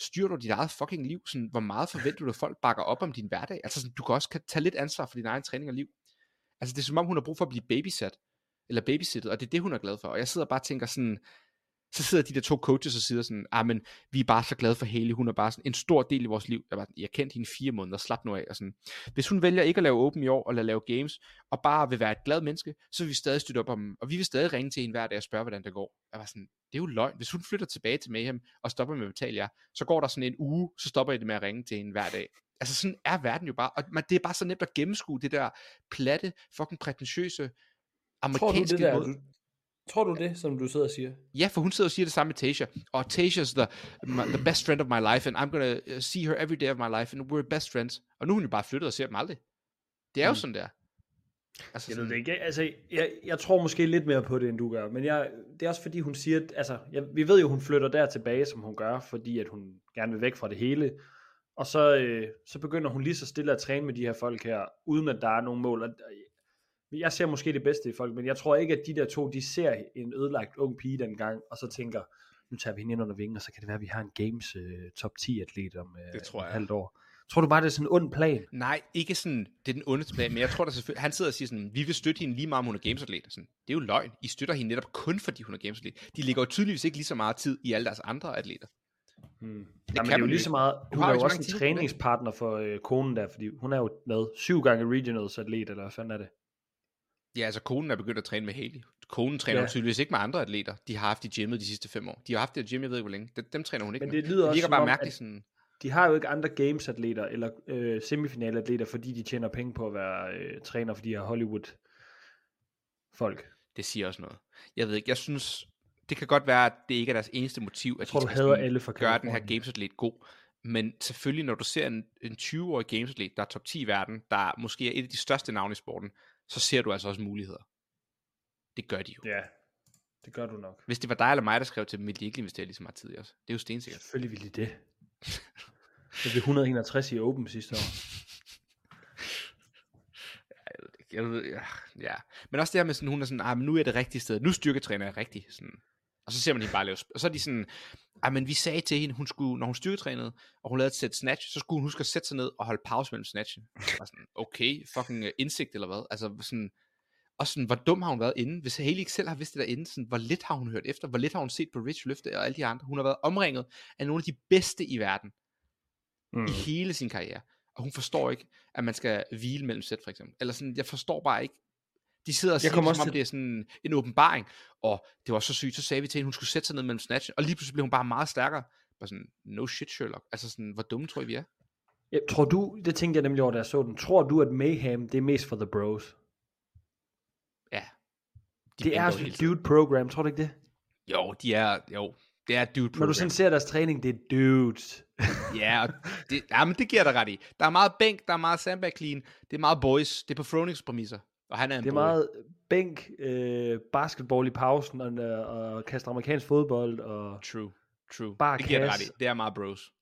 styrer du dit eget fucking liv? Sådan, hvor meget forventer du, at folk bakker op om din hverdag? Altså sådan, du kan også kan tage lidt ansvar for din egen træning og liv. Altså det er som om, hun har brug for at blive babysat, eller babysittet, og det er det, hun er glad for. Og jeg sidder bare og tænker sådan, så sidder de der to coaches og siger sådan, ah, men vi er bare så glade for Haley, hun er bare sådan en stor del i vores liv. Jeg, bare, jeg kendte hende fire måneder, slap nu af. Og sådan. Hvis hun vælger ikke at lave open i år, eller lave games, og bare vil være et glad menneske, så vil vi stadig støtte op om, og vi vil stadig ringe til hende hver dag og spørge, hvordan det går. Jeg var sådan, det er jo løgn. Hvis hun flytter tilbage til Mayhem, og stopper med at betale jer, så går der sådan en uge, så stopper I det med at ringe til hende hver dag. Altså sådan er verden jo bare, og man, det er bare så nemt at gennemskue det der platte, fucking prætentiøse,
Tror du
amerikanske
det der?
måde.
Tror du det, som du sidder og siger?
Ja, for hun sidder og siger det samme med Tasha. Og Tasha is the, my, the best friend of my life, and I'm gonna uh, see her every day of my life, and we're best friends. Og nu er hun jo bare flyttet og ser dem aldrig. Det er jo
Mm.
sådan der. Altså
Jeg ved det ikke. Altså, jeg, jeg tror måske lidt mere på det, end du gør. Men jeg, det er også fordi, hun siger, at altså, jeg, vi ved jo, hun flytter der tilbage, som hun gør, fordi at hun gerne vil væk fra det hele. Og så, øh, så begynder hun lige så stille at træne med de her folk her, uden at der er nogen mål. Og, jeg ser måske det bedste i folk, men jeg tror ikke, at de der to, de ser en ødelagt ung pige dengang, og så tænker, nu tager vi hende ind under vingen, og så kan det være, at vi har en Games øh, top 10 atlet om øh,
Det tror
et
jeg.
halvt år. Tror du bare, det er sådan en ond plan?
Nej, ikke sådan, det er den ondeste plan, men jeg tror der selvfølgelig, han sidder og siger sådan, vi vil støtte hende lige meget, om hun er gamesatlet. Sådan, det er jo løgn. I støtter hende netop kun, fordi hun er gamesatlet. De ligger jo tydeligvis ikke lige så meget tid i alle deres andre atleter.
Hmm.
Det
Jamen,
kan
det er jo lige så meget, hun
har
er
jo
jo
så
også en træningspartner for øh, konen der, fordi hun er jo med syv gange regionals atlet, eller hvad fanden er det?
Ja, altså konen er begyndt at træne med Haley. Konen træner
Ja.
tydeligvis ikke med andre atleter, de har haft i gymmet de sidste fem år. De har haft det i gym, jeg ved ikke hvor længe. Dem, dem træner hun ikke
Men
med.
det lyder
det
også
bare mærkeligt sådan,
de har jo ikke andre games atleter, eller øh, semifinale atleter, fordi de tjener penge på at være øh, træner for de her Hollywood folk.
det siger også noget. Jeg ved ikke, jeg synes, det kan godt være, at det ikke er deres eneste motiv, at
Jeg tror,
de skal
alle fra
gøre den her gamesatlet god. Men selvfølgelig, når du ser en, en 20-årig gamesatlet, der er top 10 i verden, der måske er et af de største navne i sporten, så ser du altså også muligheder. Det gør de jo.
Ja, det gør du nok.
Hvis det var dig eller mig, der skrev til dem, ville de ikke investere lige så meget tid i os. Det er jo stensikkert.
Selvfølgelig ville de det. Det blev 161 i Open sidste år.
Jeg ved ja, ja. Men også det her med sådan, hun er sådan, ah, men nu er det rigtige sted. Nu styrketræner jeg rigtigt. Sådan. Og så ser man hende bare lave, og så er de sådan, ah, men vi sagde til hende, hun skulle, når hun styrketrænede, og hun lavede et sæt snatch, så skulle hun huske at sætte sig ned og holde pause mellem snatchen. Og sådan, okay, fucking uh, indsigt eller hvad? Altså sådan, og sådan, hvor dum har hun været inden? Hvis Haley ikke selv har vidst det derinde, sådan, hvor lidt har hun hørt efter? Hvor lidt har hun set på Rich løfte og alle de andre? Hun har været omringet af nogle af de bedste i verden
Mm.
i hele sin karriere. Og hun forstår ikke, at man skal hvile mellem sæt, for eksempel. Eller sådan, jeg forstår bare ikke. De sidder og siger, som om
til-
det er sådan en åbenbaring. Og det var så sygt, så sagde vi til hende, hun skulle sætte sig ned mellem snatchen. Og lige pludselig blev hun bare meget stærkere. Bare sådan, no shit Sherlock. Altså sådan, hvor dumme tror I, vi er?
Ja, tror du, det tænkte jeg nemlig over, da jeg så den, tror du, at Mayhem, det er mest for the bros?
Ja. De
det er altså et dude program, tror du ikke det?
Jo, de er, jo, Det er dude
Når
program.
du sådan ser deres træning, det er dudes.
Ja, og det, ja, men det giver dig ret i. Der er meget bænk, der er meget sandbag clean, det er meget boys, det er på Fronings præmisser. Og han er en
Det er
boy.
meget bænk, øh, basketball i pausen, og, øh, og kaste amerikansk fodbold, og
True, true.
Bare
det giver dig ret
kasse.
i. Det er meget bros.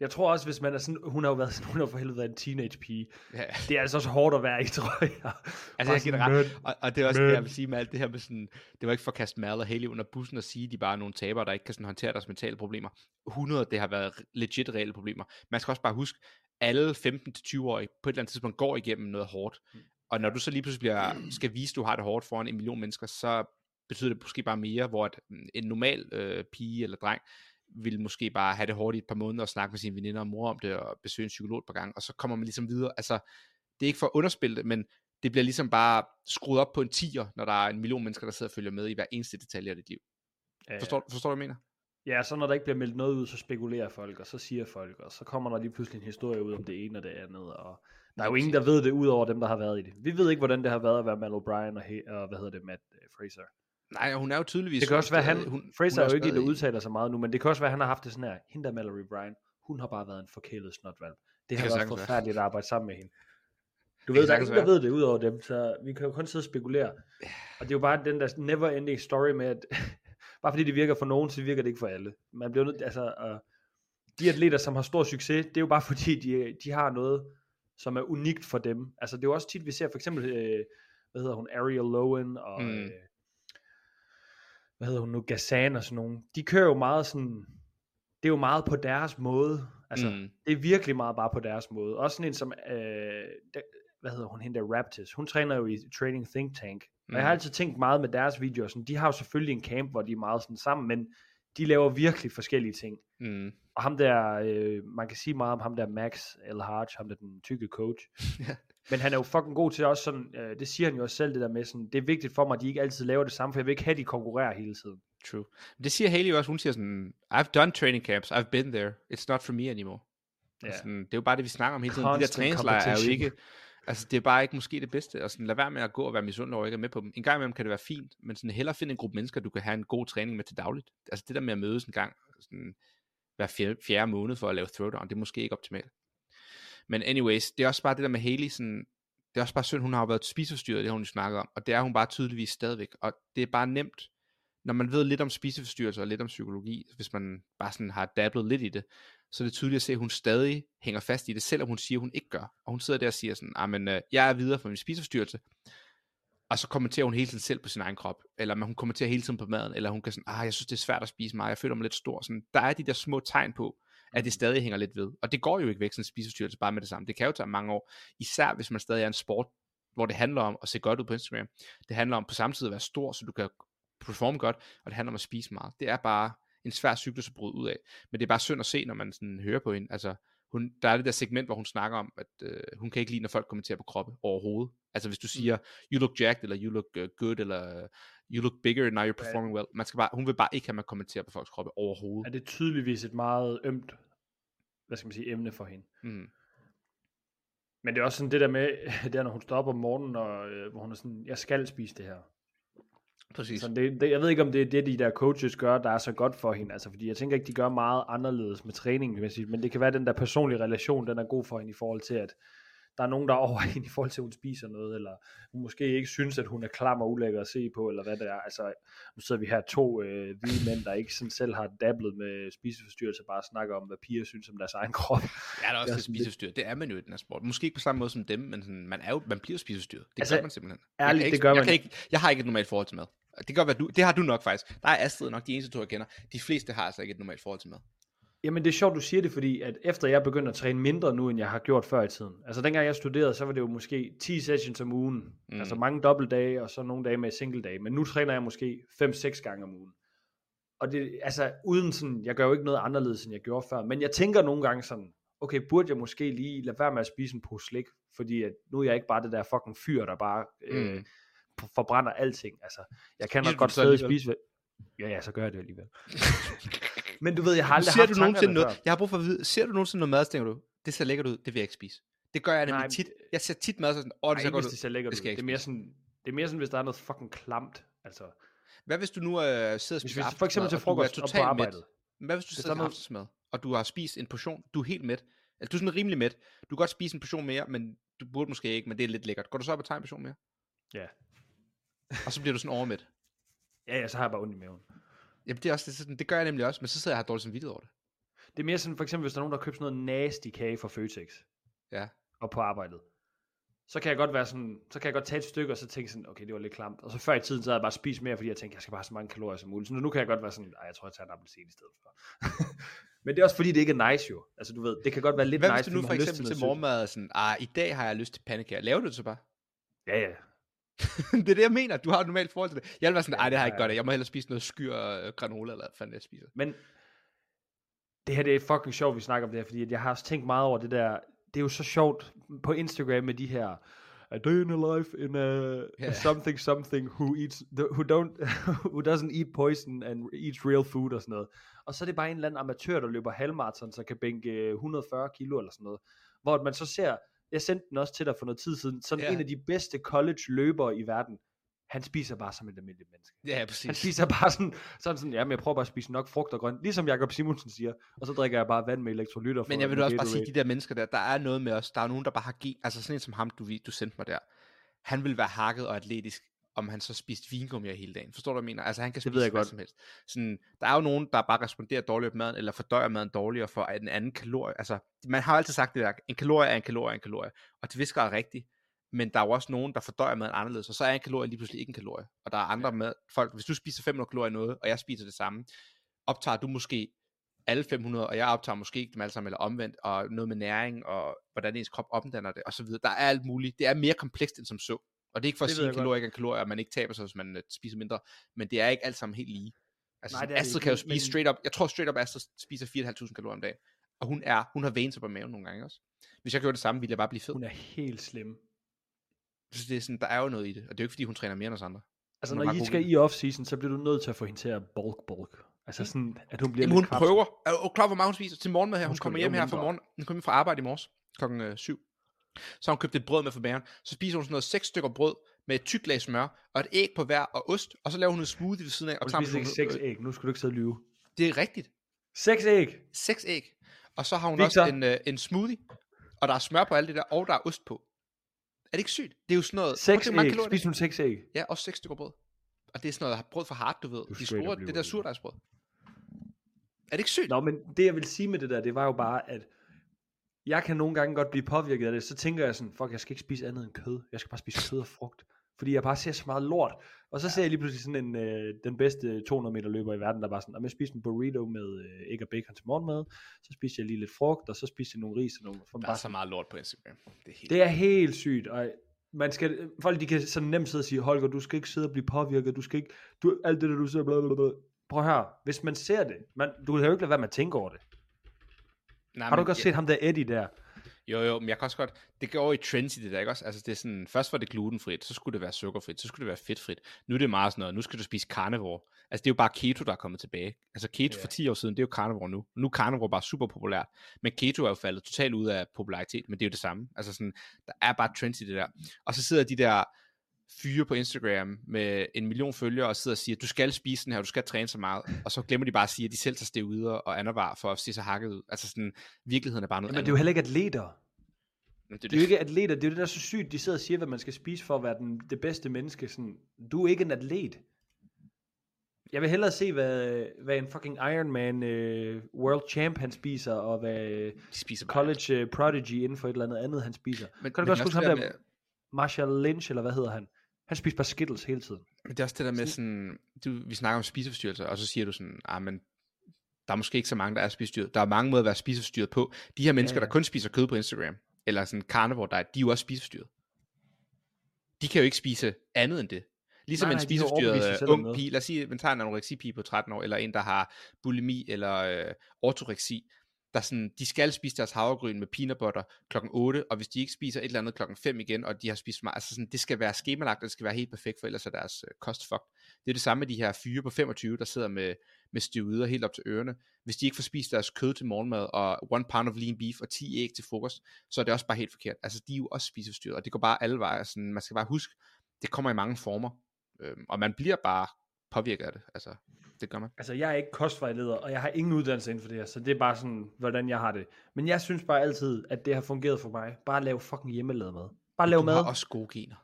jeg tror også, hvis man er sådan, hun har jo været sådan, hun har for helvede været en teenage pige.
Ja.
Det er altså også hårdt at være i, tror jeg.
Altså, jeg giver ret. Og, og det er også
Men-
det, jeg vil sige med alt det her med sådan, det var ikke for at kaste Mal og Haley under bussen og sige, at de bare er nogle tabere, der ikke kan sådan håndtere deres mentale problemer. 100, det har været legit reelle problemer. Man skal også bare huske, alle 15-20-årige på et eller andet tidspunkt går igennem noget hårdt.
Mm.
Og når du så lige pludselig bliver, skal vise, at du har det hårdt foran en million mennesker, så betyder det måske bare mere, hvor at mm, en normal øh, pige eller dreng vil måske bare have det hårdt i et par måneder og snakke med sine veninder og mor om det og besøge en psykolog et par gange, og så kommer man ligesom videre. Altså, det er ikke for at underspille det, men det bliver ligesom bare skruet op på en tier, når der er en million mennesker, der sidder og følger med i hver eneste detalje af dit liv.
Ja,
Forstår, forstår du, hvad jeg mener?
Ja, så når der ikke bliver meldt noget ud, så spekulerer folk, og så siger folk, og så kommer der lige pludselig en historie ud om det ene og det andet, og der er jo ingen, der ved det, ud over dem, der har været i det. Vi ved ikke, hvordan det har været at være Mal O'Brien og, He- og hvad hedder det, Matt øh, Fraser.
Nej, hun er jo tydeligvis...
Det kan også være, han, hun, Fraser er jo ikke en, der udtaler sig meget nu, men det kan også være, han har haft det sådan her, hende der Mallory Bryan, hun har bare været en forkælet snotvalg. Det har
kan
været
sagtens være.
forfærdeligt at arbejde sammen med hende. Du ved, der er ingen, der ved det, ud over dem, så vi kan jo kun sidde og spekulere. Og det er jo bare den der never ending story med, at bare fordi det virker for nogen, så virker det ikke for alle. Man bliver nødt, altså, uh, de atleter, som har stor succes, det er jo bare fordi, de, de har noget, som er unikt for dem. Altså, det er jo også tit, vi ser for eksempel, øh, hvad hedder hun, Ariel Lowen, og
Mm.
mm. øh, hvad hedder hun nu, Gazan og sådan nogen. De kører jo meget sådan, det er jo meget på deres måde. Altså,
Mm.
mm. det er virkelig meget bare på deres måde. Også sådan en som, øh, der, hvad hedder hun, hende der Raptors. Hun træner jo i Training Think Tank. Og jeg har
Mm.
altid tænkt meget med deres videoer, sådan, de har jo selvfølgelig en camp, hvor de er meget sådan sammen, men de laver virkelig forskellige ting.
Mm.
Og ham der, øh, man kan sige meget om ham der Max El Haj, ham der den tykke coach.
Ja.
Men han er jo fucking god til også sådan, øh, det siger han jo også selv, det der med sådan, det er vigtigt for mig, at de ikke altid laver det samme, for jeg vil ikke have, at de konkurrerer hele tiden.
True. Men Det siger Haley også, hun siger sådan, I've done training camps, I've been there, it's not for me anymore. Ja.
Ja.
Sådan, det er jo bare det, vi snakker om hele tiden. De der
Constant
træningslejre er jo ikke, altså det er bare ikke måske det bedste, og sådan, lad være med at gå og være misundelig over ikke er med på dem. En gang imellem kan det være fint, men sådan, hellere finde en gruppe mennesker, du kan have en god træning med til dagligt. Altså det der med at mødes en gang, sådan, hver fjerde, fjerde måned for at lave throwdown, det er måske ikke optimalt. Men anyways, det er også bare det der med Haley, sådan, det er også bare synd, hun har jo været spiseforstyrret, det har hun jo snakket om, og det er hun bare tydeligvis stadigvæk, og det er bare nemt, når man ved lidt om spiseforstyrrelser og lidt om psykologi, hvis man bare sådan har dablet lidt i det, så er det tydeligt at se, at hun stadig hænger fast i det, selvom hun siger, at hun ikke gør. Og hun sidder der og siger sådan, men øh, jeg er videre for min spiseforstyrrelse, og så kommenterer hun hele tiden selv på sin egen krop, eller hun kommenterer hele tiden på maden, eller hun kan sådan, ah, jeg synes det er svært at spise mig, jeg føler mig lidt stor. Sådan, der er de der små tegn på, at det stadig hænger lidt ved. Og det går jo ikke væk, sådan en spiseforstyrrelse bare med det samme. Det kan jo tage mange år, især hvis man stadig er en sport, hvor det handler om at se godt ud på Instagram. Det handler om på samme tid at være stor, så du kan performe godt, og det handler om at spise meget. Det er bare en svær cyklus at bryde ud af. Men det er bare synd at se, når man sådan hører på hende. Altså, hun, der er det der segment, hvor hun snakker om, at øh, hun kan ikke lide, når folk kommenterer på kroppe overhovedet. Altså hvis du siger, you look jacked, eller you look uh, good, eller you look bigger, now you're performing well. Man skal bare, hun vil bare ikke have, at man kommenterer på folks kroppe
Er
overhovedet.
det tydeligvis et meget ømt, hvad skal man sige, emne for hende.
Mm.
Men det er også sådan det der med, det er, når hun står op om morgenen, og, øh, hvor hun er sådan, jeg skal spise det her.
Præcis.
Så det, det, jeg ved ikke, om det er det, de der coaches gør, der er så godt for hende. Altså, fordi jeg tænker ikke, de gør meget anderledes med træningen, man men det kan være, at den der personlige relation, den er god for hende i forhold til, at der er nogen, der er over hende i forhold til, at hun spiser noget, eller hun måske ikke synes, at hun er klam og ulækker at se på, eller hvad det er. Altså, nu sidder vi her to øh, hvide mænd, der ikke sådan selv har dablet med spiseforstyrrelser, bare snakker om, hvad piger synes om deres egen krop.
Ja, der er også
Det
spisestyr. Det er man jo i den her sport. Måske ikke på samme måde som dem, men sådan, man, er jo, man bliver jo spisestyret. Det
Altså,
gør man simpelthen.
ærligt,
jeg kan
det
ikke,
gør
jeg
man.
Ikke, jeg har ikke et normalt forhold til mad. Det godt være, du, det har du nok faktisk. Der er Astrid nok de eneste to, jeg kender. De fleste har altså ikke et normalt forhold til mad.
Jamen det er sjovt, du siger det, fordi at efter jeg begyndte at træne mindre nu, end jeg har gjort før i tiden. Altså dengang jeg studerede, så var det jo måske 10 sessions om ugen.
Mm.
Altså mange dobbeltdage, og så nogle dage med single dage. Men nu træner jeg måske 5-6 gange om ugen. Og det, altså uden sådan, jeg gør jo ikke noget anderledes, end jeg gjorde før. Men jeg tænker nogle gange sådan, okay, burde jeg måske lige lade være med at spise en pose slik, fordi at nu er jeg ikke bare det der fucking fyr, der bare øh,
Mm.
forbrænder alting. Altså, jeg kan nok godt stadig spise... Ja, ja, så gør jeg det alligevel. Men du ved, jeg har aldrig
ser
haft
du nogensinde noget,
før.
jeg har brug for at vide, ser du nogensinde noget mad, så tænker du, det ser lækkert ud, det vil jeg ikke spise. Det gør jeg nemlig
Nej,
tit. Jeg ser tit mad, så sådan, åh, det
Nej,
ser godt
hvis
ud.
det ser lækkert
Det
ud.
skal jeg
Det er mere sådan, det er mere sådan, hvis der er noget fucking klamt. Altså,
Hvad hvis du nu øh, sidder og
Hvis
spiser
vi for eksempel til
er
frokost og på arbejdet.
Hvad hvis du
Hvis
sidder
der er
til aftensmad, og du har spist en portion, du er helt mæt, eller du er sådan rimelig mæt, du kan godt spise en portion mere, men du burde måske ikke, men det er lidt lækkert. Går du så op og tager en portion mere?
Ja.
Og så bliver du sådan overmæt.
Ja, ja, så har jeg bare ondt i maven.
Jamen det er også det, sådan, det gør jeg nemlig også, men så sidder jeg og har dårligt samvittighed over det.
Det er mere sådan, for eksempel, hvis der er nogen, der køber sådan noget nasty kage fra Føtex,
Ja.
og på arbejdet. Så kan jeg godt være sådan, så kan jeg godt tage et stykke, og så tænke sådan, okay, det var lidt klamt. Og så før i tiden, så havde jeg bare spist mere, fordi jeg tænkte, jeg skal bare have så mange kalorier som muligt. Så nu, nu kan jeg godt være sådan, jeg tror, jeg tager en appelsin i stedet for. Men det er også fordi, det ikke er nice jo. Altså du ved, det kan godt være lidt
Hvad
nice,
hvis du nu for eksempel til morgenmad er sådan, ah, i dag har jeg lyst til pandekager. Laver du det så bare?
Ja, ja.
det er det, jeg mener. Du har et normalt forhold til det. Jeg vil være sådan,
Ja,
ej, det har jeg ikke godt af. Jeg må hellere spise noget skyr og granola, eller hvad fanden jeg spiser.
Men det her det er fucking sjovt, vi snakker om det her, fordi jeg har også tænkt meget over det der, det er jo så sjovt på Instagram med de her, a day in a life in a, a something something who eats, who don't, who doesn't eat poison and eats real food og sådan noget. Og så er det bare en eller anden amatør, der løber halvmarathon, så kan bænke øh, 140 kilo eller sådan noget. Hvor man så ser, jeg sendte den også til dig for noget tid siden, sådan
Ja.
en af de bedste college løbere i verden, han spiser bare som et almindeligt menneske.
Ja, præcis.
Han spiser bare sådan, sådan, sådan jamen jeg prøver bare at spise nok frugt og grønt, ligesom Jakob Simonsen siger, og så drikker jeg bare vand med elektrolytter.
Men
for
jeg vil også bare sige, de der mennesker der, der er noget med os. Der er nogen, der bare har gen, altså sådan en som ham, du, du sendte mig der. Han vil være hakket og atletisk, om han så spiste vingummi hele dagen. Forstår du, hvad jeg mener? Altså han kan
Det ved
spise
jeg
hvad
godt.
som helst. Sådan, der er jo nogen, der bare responderer dårligt på maden, eller fordøjer maden dårligere for en anden kalorie. Altså, man har altid sagt det der, en kalorie er en kalorie er en kalorie. Og det visker er rigtigt. Men der er jo også nogen, der fordøjer maden anderledes, og så er en kalorie lige pludselig ikke en kalorie. Og der er andre med folk, hvis du spiser 500 kalorier i noget, og jeg spiser det samme, optager du måske alle 500, og jeg optager måske ikke dem alle sammen, eller omvendt, og noget med næring, og hvordan ens krop omdanner det, og så videre. Der er alt muligt. Det er mere komplekst end som så. Og det er ikke for at
Det ved
sige, at kalorier ikke er en kalorie, og man ikke taber sig, hvis man øh, spiser mindre, men det er ikke alt sammen helt lige. Altså,
Nej, det det
Astrid
ikke,
kan jo spise
men-
straight up, jeg tror straight up, Astrid spiser 4.500 kalorier om dagen. Og hun er, hun har venet sig på maven nogle gange også. Hvis jeg gjorde det samme, ville jeg bare blive fed.
Hun er helt slem.
Så det er sådan, der er jo noget i det, og det er jo ikke fordi, hun træner mere end os andre.
Altså når I skal
i
off-season, så bliver du nødt til at få hende til at bulk bulk. Altså sådan, at hun bliver
Jamen, hun
kraftig.
prøver. Er du klar, hvor meget hun spiser til morgenmad her? Hun,
Hun
kommer hjem her fra morgen. Hun kommer fra arbejde i morges klokken øh, 7. Så har hun købt et brød med for bæren. Så spiser hun sådan noget 6 stykker brød med et tykt lag smør og et æg på hver og ost. Og så laver hun en smoothie ved siden af. Og
Hun spiser ikke
sådan-
seks æg, nu skal du ikke sidde og lyve.
Det er rigtigt.
Seks æg!
6 æg. Og så har hun
Victor.
også en, øh, en smoothie. Og der er smør på alt det der, og der er ost på. Er det ikke sygt? Det er jo sådan noget...
Seks æg,
er.
spiser hun seks æg?
Ja, også 6 stykker brød. Og det er sådan noget brød for hard, du ved.
Du
De store, det der surdejsbrød. Er det ikke sygt?
Nå, men det jeg vil sige med det der, det var jo bare, at jeg kan nogle gange godt blive påvirket af det. Så tænker jeg sådan, fuck, jeg skal ikke spise andet end kød. Jeg skal bare spise kød og frugt. Fordi jeg bare ser så meget lort. Og så ser jeg lige pludselig sådan en, øh, den bedste 200 meter løber i verden, der bare sådan, om jeg spiser en burrito med øh, æg og bacon til morgenmad, så spiser jeg lige lidt frugt, og så spiser jeg nogle ris og nogle...
Der er
bare
så meget lort på Instagram. Det er helt...
Det er helt sygt, og man skal, folk de kan sådan nemt sidde og sige, Holger, du skal ikke sidde og blive påvirket, du skal ikke, du, alt det der du ser, bla, bla, bla. Prøv her, hvis man ser det, man, du kan jo ikke lade være med at tænke over det.
Nej,
Har du ikke også set ham der Eddie der?
Jo, jo, men jeg kan også godt, det går over i trends i det der, ikke også? Altså det er sådan, først var det glutenfrit, så skulle det være sukkerfrit, så skulle det være fedtfrit. Nu er det meget sådan noget, nu skal du spise carnivore. Altså det er jo bare keto, der er kommet tilbage. Altså keto
Ja.
for 10 år siden, det er jo carnivore nu. Nu er carnivore bare super populært. Men keto er jo faldet totalt ud af popularitet, men det er jo det samme. Altså sådan, der er bare trends i det der. Og så sidder de der fyre på Instagram med en million følgere og sidder og siger, du skal spise den her, du skal træne så meget. Og så glemmer de bare at sige, at de selv tager steroider og anavar for at se så hakket ud. Altså sådan, virkeligheden er bare noget
Men det er jo heller ikke atleter.
andet.
Det er jo ikke atleter, det er jo det der er så sygt, de sidder og siger, hvad man skal spise for at være den, det bedste menneske. Sådan, du er ikke en atlet. Jeg vil hellere se, hvad, hvad en fucking Ironman uh, World Champ han spiser, og hvad
De spiser
college uh, prodigy inden for et eller andet andet, han spiser.
Men,
Kan du
men
godt
det er
huske
også
ham
det
der,
med-
Marshall Lynch, eller hvad hedder han? Han spiser bare Skittles hele tiden.
Men det er også det der med sådan, du, vi snakker om spiseforstyrrelser, og så siger du sådan, ah, men der er måske ikke så mange, der er spiseforstyrret. Der er mange måder at være spiseforstyrret på. De her mennesker,
Ja,
ja, der kun spiser kød på Instagram, eller sådan carnivore diet, de er jo også spiseforstyrret. De kan jo ikke spise andet end det. Ligesom
Nej,
en
nej,
spiseforstyrret ung pige, lad os sige, man tager en anoreksipige på 13 år, eller en, der har bulimi eller øh, ortoreksi, der sådan, de skal spise deres havregryn med peanut butter klokken 8, og hvis de ikke spiser et eller andet klokken 5 igen, og de har spist for meget, altså sådan, det skal være skemalagt, og det skal være helt perfekt, for ellers er deres øh, kost fucked. Det er det samme med de her fyre på 25, der sidder med, med steroider helt op til ørerne. Hvis de ikke får spist deres kød til morgenmad, og one pound of lean beef og 10 æg til frokost, så er det også bare helt forkert. Altså, de er jo også spiseforstyrret, og det går bare alle veje. Sådan, man skal bare huske, det kommer i mange former. Øhm, og man bliver bare påvirket af det. Altså, det gør man.
Altså, jeg er ikke kostvejleder, og jeg har ingen uddannelse inden for det her, så det er bare sådan, hvordan jeg har det. Men jeg synes bare altid, at det har fungeret for mig. Bare lave fucking hjemmelavet mad. Bare lave
du
mad.
har også gode gener.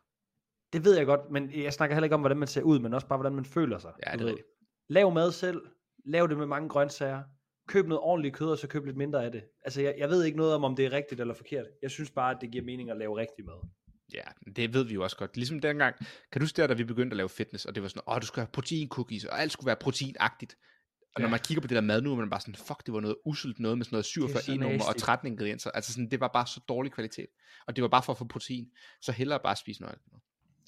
Det ved jeg godt, men jeg snakker heller ikke om, hvordan man ser ud, men også bare, hvordan man føler sig.
Ja,
du
det er rigtigt.
Lav mad selv. Lav det med mange grøntsager. Køb noget ordentligt kød, og så køb lidt mindre af det. Altså, jeg, jeg ved ikke noget om, om det er rigtigt eller forkert. Jeg synes bare, at det giver mening at lave rigtig mad.
Ja, det ved vi jo også godt. Ligesom dengang, kan du huske der, da vi begyndte at lave fitness, og det var sådan, åh, du skal have protein cookies, og alt skulle være proteinagtigt. Og når
Ja.
man kigger på det der mad nu, er man bare sådan, fuck, det var noget uselt noget med sådan noget 47
så
e-nummer og
nasty.
13 ingredienser. Altså sådan, det var bare så dårlig kvalitet. Og det var bare for at få protein. Så hellere bare spise noget.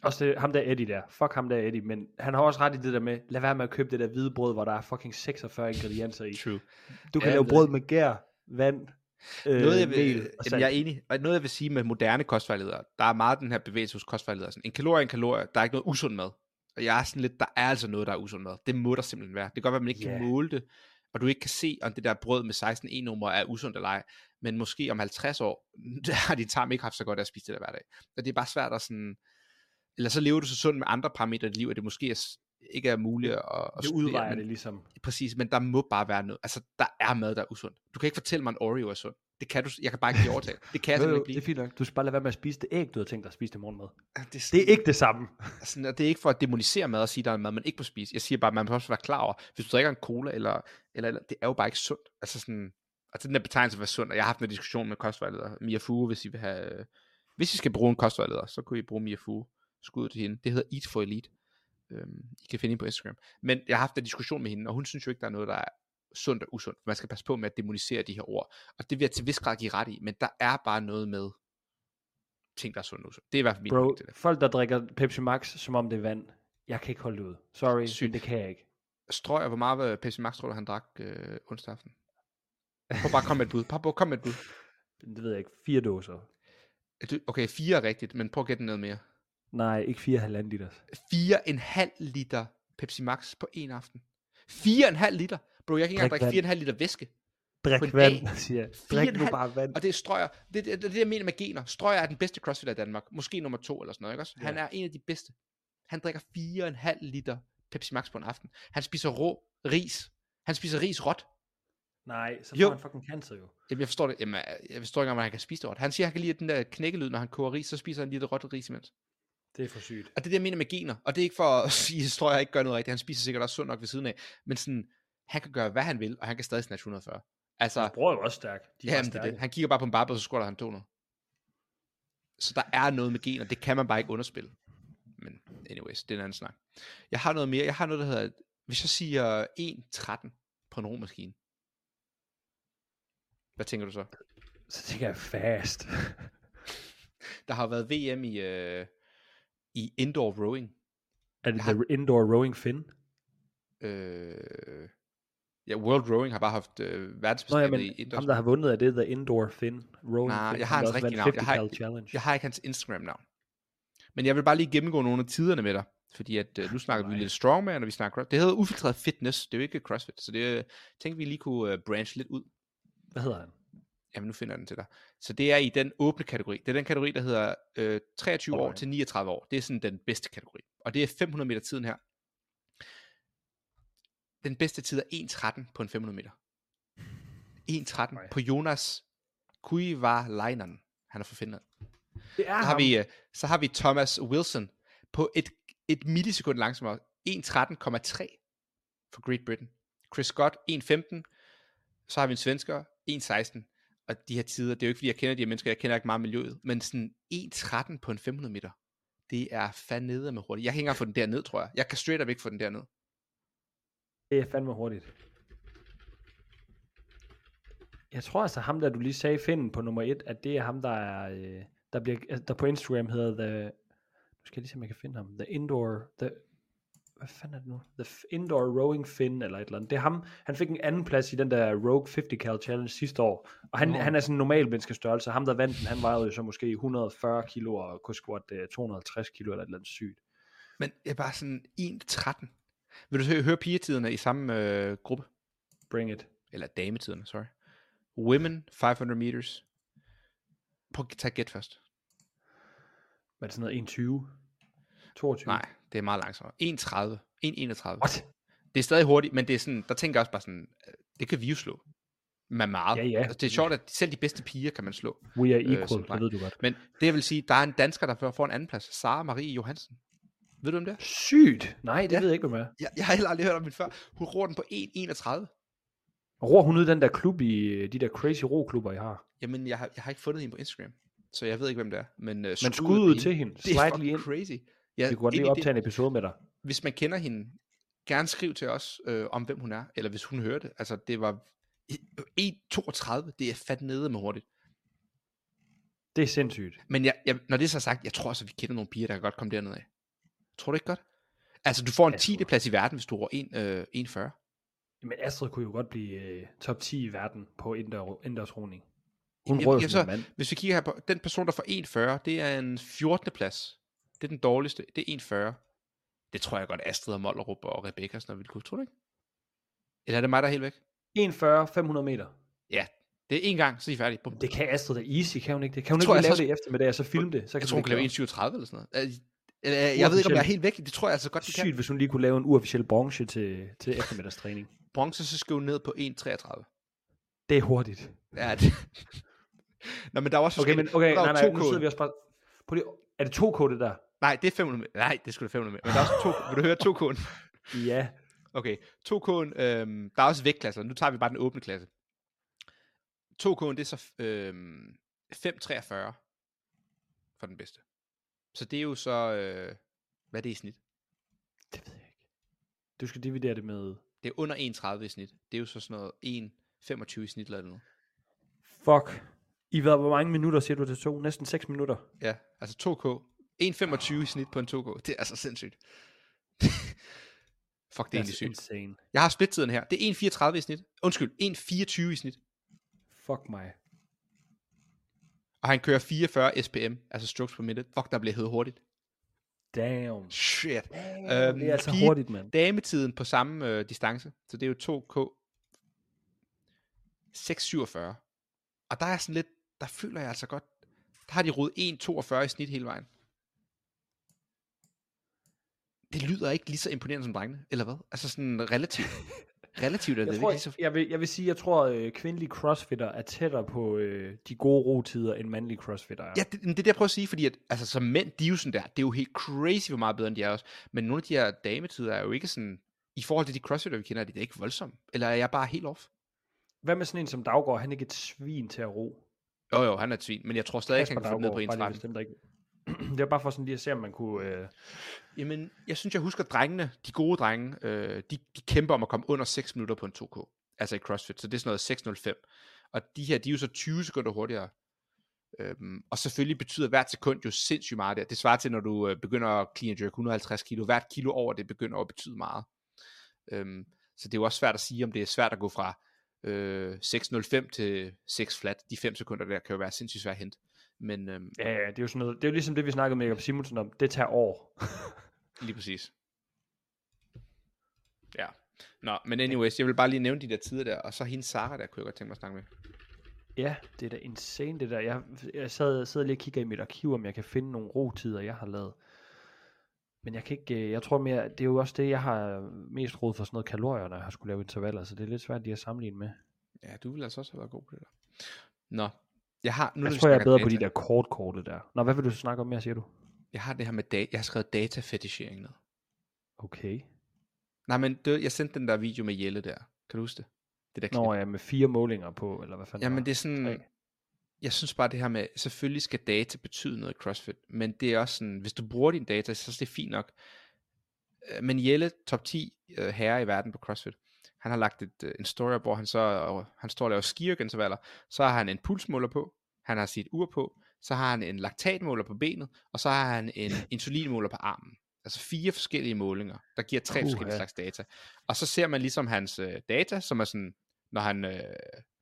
Også det, ham der Eddie der. Fuck ham der Eddie. Men han har også ret i det der med, lad være med at købe det der hvide brød, hvor der er fucking 46 ingredienser i.
True.
Du kan
Ja,
lave brød med gær, vand, øh,
Noget jeg, vil,
mel og
jamen,
salt.
jeg er enig. Og noget jeg vil sige med moderne kostvejledere, der er meget den her bevægelse hos kostvejledere. Sådan, en kalorie en kalorie, der er ikke noget usund mad. Og jeg er sådan lidt, der er altså noget, der er usund mad. Det må der simpelthen være. Det kan godt være, at man ikke
Ja.
kan måle det, og du ikke kan se, om det der brød med 16 e-nummer er usundt eller ej. Men måske om 50 år, der har din tarm ikke haft så godt at spise det der hver dag. Og det er bare svært at sådan... Eller så lever du så sundt med andre parametre i dit liv, at det måske er, ikke er muligt at, at
det
studere,
udvejer
men-
det ligesom.
Præcis, men der må bare være noget. Altså, der er mad, der er usund. Du kan ikke fortælle mig, at en Oreo er sund. Det kan du, jeg kan bare ikke blive overtalt. Det kan jeg simpelthen ikke
det er
blive.
fint nok. Du skal bare lade være med at spise det æg, du har tænkt dig at spise til morgenmad.
Det, det,
Det er ikke det samme.
og det er ikke for at demonisere mad og sige, at der er mad, man ikke må spise. Jeg siger bare, at man må også være klar over, hvis du drikker en cola, eller, eller, eller det er jo bare ikke sundt. Altså sådan, altså den der betegnelse for sund, og jeg har haft en diskussion med kostvejleder, Mia Fu, hvis I vil have, hvis I skal bruge en kostvejleder, så kunne I bruge Mia Fu, skud til hende. Det hedder Eat for Elite. Øhm, I kan finde hende på Instagram. Men jeg har haft en diskussion med hende, og hun synes jo ikke, der er noget, der er sundt og usundt. Man skal passe på med at demonisere de her ord. Og det vil jeg til vis grad give ret i, men der er bare noget med ting, der er sundt og usundt. Det er i hvert fald min
Bro,
til det.
folk der drikker Pepsi Max, som om det er vand. Jeg kan ikke holde det ud. Sorry,
Sygt.
det kan jeg ikke.
Strøg, hvor meget Pepsi Max tror du, han drak øh, onsdag aften? Prøv bare at komme med et bud. Prøv, prøv komme med et bud.
Det ved jeg ikke. Fire dåser.
Er Okay, fire er rigtigt, men prøv at gætte noget mere.
Nej, ikke fire halvanden liters.
4,5 liter Pepsi Max på en aften. 4,5 liter? Bro, jeg kan ikke engang
Drik
drikke
vand.
4,5 liter væske.
Drik vand, siger jeg. Drik nu bare vand.
Og det er Strøger. Det, det, det, det, jeg mener med gener. Strøger er den bedste crossfitter i Danmark. Måske nummer to eller sådan noget, ikke også? Han
Ja.
er en af de bedste. Han drikker 4,5 liter Pepsi Max på en aften. Han spiser rå ris. Han spiser ris råt.
Nej, så
Jo.
får han fucking cancer jo.
Jamen, jeg forstår det. Jamen, jeg forstår ikke, om han kan spise det råt. Han siger, at han kan lide den der knækkelyd, når han koger ris, så spiser han lige det råt ris imens.
Det er for sygt.
Og det er jeg mener med gener. Og det er ikke for at sige, at Strøger ikke gør noget rigtigt. Han spiser sikkert også sundt nok ved siden af. Men sådan, han kan gøre, hvad han vil, og han kan stadig snatche 140. Altså,
Hans bror er jo også stærk. De
jamen, det det. Han kigger bare på en barbed, og så squatter han 200. Så der er noget med gener. Det kan man bare ikke underspille. Men anyways, det er en anden snak. Jeg har noget mere. Jeg har noget, der hedder, hvis jeg siger 1.13 på en romaskine. Hvad tænker du så?
Så tænker jeg fast.
Der har været VM i, øh, i indoor rowing.
er det
har-
Indoor Rowing Fin?
Øh, ja, World Rowing har bare haft øh, verdensmesterskabet i indoor.
ham der har vundet, er det The Indoor Fin? Rowing
Nej, jeg har hans rigtige navn. Jeg
50
har-
cal challenge.
Jeg har ikke hans Instagram-navn. Men jeg vil bare lige gennemgå nogle af tiderne med dig. Fordi at, øh, nu snakker vi
Nej.
lidt strongman, og vi snakker Det hedder ufiltreret fitness. Det er jo ikke crossfit. Så det øh, tænkte vi lige kunne øh, branch lidt ud.
Hvad hedder han?
Jamen, nu finder jeg den til dig. Så det er i den åbne kategori. Det er den kategori, der hedder øh, 23 år
Alright.
til 39 år. Det er sådan den bedste kategori. Og det er 500 meter tiden her. Den bedste tid er 1.13 på en 500 meter. 1.13
Nej.
på Jonas Kuivalainen. Han er fra Finland.
Det er
Så har, vi, øh, så har vi Thomas Wilson på et, et millisekund langsommere. 1.13,3 for Great Britain. Chris Scott 1.15. Så har vi en svensker 1.16. Og de her tider, det er jo ikke fordi jeg kender de her mennesker, jeg kender ikke meget miljøet, men sådan 1.13 på en 500 meter, det er fandme nede med hurtigt. Jeg kan ikke engang få den der ned, tror jeg. Jeg kan straight up ikke få den der ned.
Det er fandme hurtigt. Jeg tror altså ham der du lige sagde Finn på nummer et, at det er ham der er øh, der bliver altså, der på Instagram hedder the nu skal jeg lige se om jeg kan finde ham. The indoor the hvad fanden er det nu? The Indoor Rowing Fin eller et eller andet. Det er ham. Han fik en anden plads i den der Rogue 50 Cal Challenge sidste år. Og han,
Nå.
han er sådan en normal menneskestørrelse. Ham der vandt den, han vejede jo så måske 140 kilo og kunne squat øh, 250 kilo eller et eller andet sygt.
Men det er bare sådan 1.13. Vil du høre, høre pigetiderne i samme øh, gruppe?
Bring it.
Eller dametiderne, sorry. Women 500 meters. Prøv at tage gæt først.
Hvad er det sådan noget 21? 22?
Nej, det er meget langsommere. 1.31.
What?
Det er stadig hurtigt, men det er sådan, der tænker jeg også bare sådan, øh, det kan vi jo slå. Med meget.
Ja, ja.
Altså, det er sjovt, at selv de bedste piger kan man slå.
We are
Øh,
equal,
som
det ved du godt.
Men det vil sige, der er en dansker, der får en anden plads. Sara Marie Johansen. Ved du om det?
Sygt! Nej, det
Ja.
ved jeg ikke, hvad med.
Jeg, jeg har heller aldrig hørt om hende før. Hun ror den på 1.31.
Ror hun ud den der klub i, øh, de der crazy ro-klubber, I har?
Jamen, jeg har, jeg har ikke fundet hende på Instagram. Så jeg ved ikke, hvem det er. Men, uh,
Men skud ud til hende.
Det er fucking
ind.
crazy. Ja,
Vi kunne godt lige optage en episode med dig.
Hvis man kender hende, gerne skriv til os, øh, om hvem hun er. Eller hvis hun hører det. Altså, det var 1.32. Det er fat nede med hurtigt.
Det er sindssygt.
Men jeg, jeg, når det er så sagt, jeg tror også, at vi kender nogle piger, der kan godt komme derned af. Tror du ikke godt? Altså, du får en
Jeg
10.
tror-
plads i verden, hvis du ror 1, øh, 1,40.
Men Astrid kunne jo godt blive øh, top 10 i verden på indendør, indendørsroning. Hun
Jamen, jeg-
som
så-
mand.
Hvis vi kigger her på, den person, der får 1,40, det er en 14. plads. Det er den dårligste. Det er 1,40. Det tror jeg godt, Astrid og Mollerup og Rebecca sådan ville kunne. Tror du ikke? Eller er det mig, der er helt væk?
1,40, 500 meter.
Ja, det er en gang, så er de færdige. Bum.
Det kan Astrid da easy, kan hun ikke det? Kan hun
tror
ikke
jeg
lave
så-
det eftermiddag, og så filme det? Så
Jeg
kan
tror, hun kan lave
gøre.
1,37 eller sådan noget. Eller, jeg ved ikke, om jeg er helt væk. Det tror jeg altså godt, de kan.
Sygt, hvis hun lige kunne lave en uofficiel bronze til, til eftermiddagstræning.
Bronze, så skal hun ned på 1,33.
Det er hurtigt.
Ja, det... Nå, men der er også
Okay, men okay, nej, nej, nu
2K.
sidder vi også bare... På det, er det 2K det der?
Nej, det er 500 meter. Nej, det skulle da 500 meter. Men der er også to... Vil du høre 2K'en?
Ja.
Okay, 2K'en, øhm, der er også vægtklasser. Nu tager vi bare den åbne klasse. 2K'en, det er så øhm, 5,43 for den bedste. Så det er jo så, øh, hvad er det i snit?
Det ved jeg ikke. Du skal dividere det med...
Det er under 1,30 i snit. Det er jo så sådan noget 1,25 i snit eller noget.
Fuck. I ved, hvor mange minutter siger du til to? Næsten 6 minutter.
Ja, altså 2K. 1,25 i snit på en 2K. Det er altså sindssygt. Fuck, det er egentlig
That's
sygt.
insane.
Jeg har splittiden her. Det er 1,34 i snit. Undskyld, 1,24 i snit.
Fuck mig.
Og han kører 44 SPM, altså strokes per minute. Fuck, der bliver hævet hurtigt.
Damn.
Shit.
Damn
Øhm,
det er altså
pige-
hurtigt, mand.
Dametiden på samme øh, distance, så det er jo 2K 6,47. Og der er sådan lidt, der føler jeg altså godt, der har de rodet 1,42 i snit hele vejen. Det lyder ikke lige så imponerende som drengene, eller hvad? Altså sådan relativt. relativt er det
Jeg,
ikke
tror,
lige så...
jeg, vil, jeg vil sige, jeg tror, at kvindelige crossfitter er tættere på øh, de gode rotider, end mandlige crossfitter er.
Ja, det, det er det, jeg prøver at sige, fordi at, altså, som mænd, de er jo sådan der, det er jo helt crazy, hvor meget bedre end de er også. Men nogle af de her dametider er jo ikke sådan, i forhold til de crossfitter, vi kender, er de da ikke voldsomme. Eller er jeg bare helt off?
Hvad med sådan en som Daggaard? Han er ikke et svin til at ro.
Jo, jo, han er et svin, men jeg tror stadig ikke, han kan få ned på 1,13.
bestemt ikke det var bare for sådan lige at se, om man kunne... Øh...
Jamen, jeg synes, jeg husker drengene, de gode drenge, øh, de, de kæmper om at komme under 6 minutter på en 2K. Altså i CrossFit, så det er sådan noget 6.05. Og de her, de er jo så 20 sekunder hurtigere. Øhm, og selvfølgelig betyder hvert sekund jo sindssygt meget der. Det svarer til, når du øh, begynder at clean and jerk 150 kilo. Hvert kilo over det begynder at betyde meget. Øhm, så det er jo også svært at sige, om det er svært at gå fra øh, 6.05 til 6 flat. De 5 sekunder der kan jo være sindssygt svært at hente. Men øhm,
Ja, ja, det er jo sådan noget, det er jo ligesom det, vi snakkede med Jacob Simonsen om. Det tager år.
Lige præcis. Ja. Nå, men anyways, jeg vil bare lige nævne de der tider der, og så hende Sara der, kunne jeg godt tænke mig at snakke med.
Ja, det er da insane det der. Jeg, jeg sad, sidder lige og kigger i mit arkiv, om jeg kan finde nogle rotider, jeg har lavet. Men jeg kan ikke, øh, jeg tror mere, det er jo også det, jeg har mest råd for sådan noget kalorier, når jeg har skulle lave intervaller, så det er lidt svært lige at sammenligne med.
Ja, du vil altså også have været god på det der. Nå, jeg har, nu
Jeg tror, jeg er bedre på de
data,
der kort-korte der. Nå, hvad vil du snakke om mere, siger du?
Jeg har det her med data, jeg har skrevet data fetishering ned.
Okay.
Nej, men det, jeg sendte den der video med Jelle der. Kan du huske det? Det der klip.
Nå ja, med fire målinger på, eller hvad fanden
Jamen det er sådan,
Tre.
jeg synes bare det her med, selvfølgelig skal data betyde noget i CrossFit, men det er også sådan, hvis du bruger din data, så er det fint nok. Øh, Men Jelle, top 10 øh, herre i verden på CrossFit, han har lagt et, øh, en story hvor han så, og han står og laver skiergintervaller, så har han en pulsmåler på, han har sit ur på, så har han en laktatmåler på benet, og så har han en insulinmåler på armen. Altså fire forskellige målinger, der giver tre
Puha.
forskellige slags data. Og så ser man ligesom hans øh, data, som er sådan, når han øh,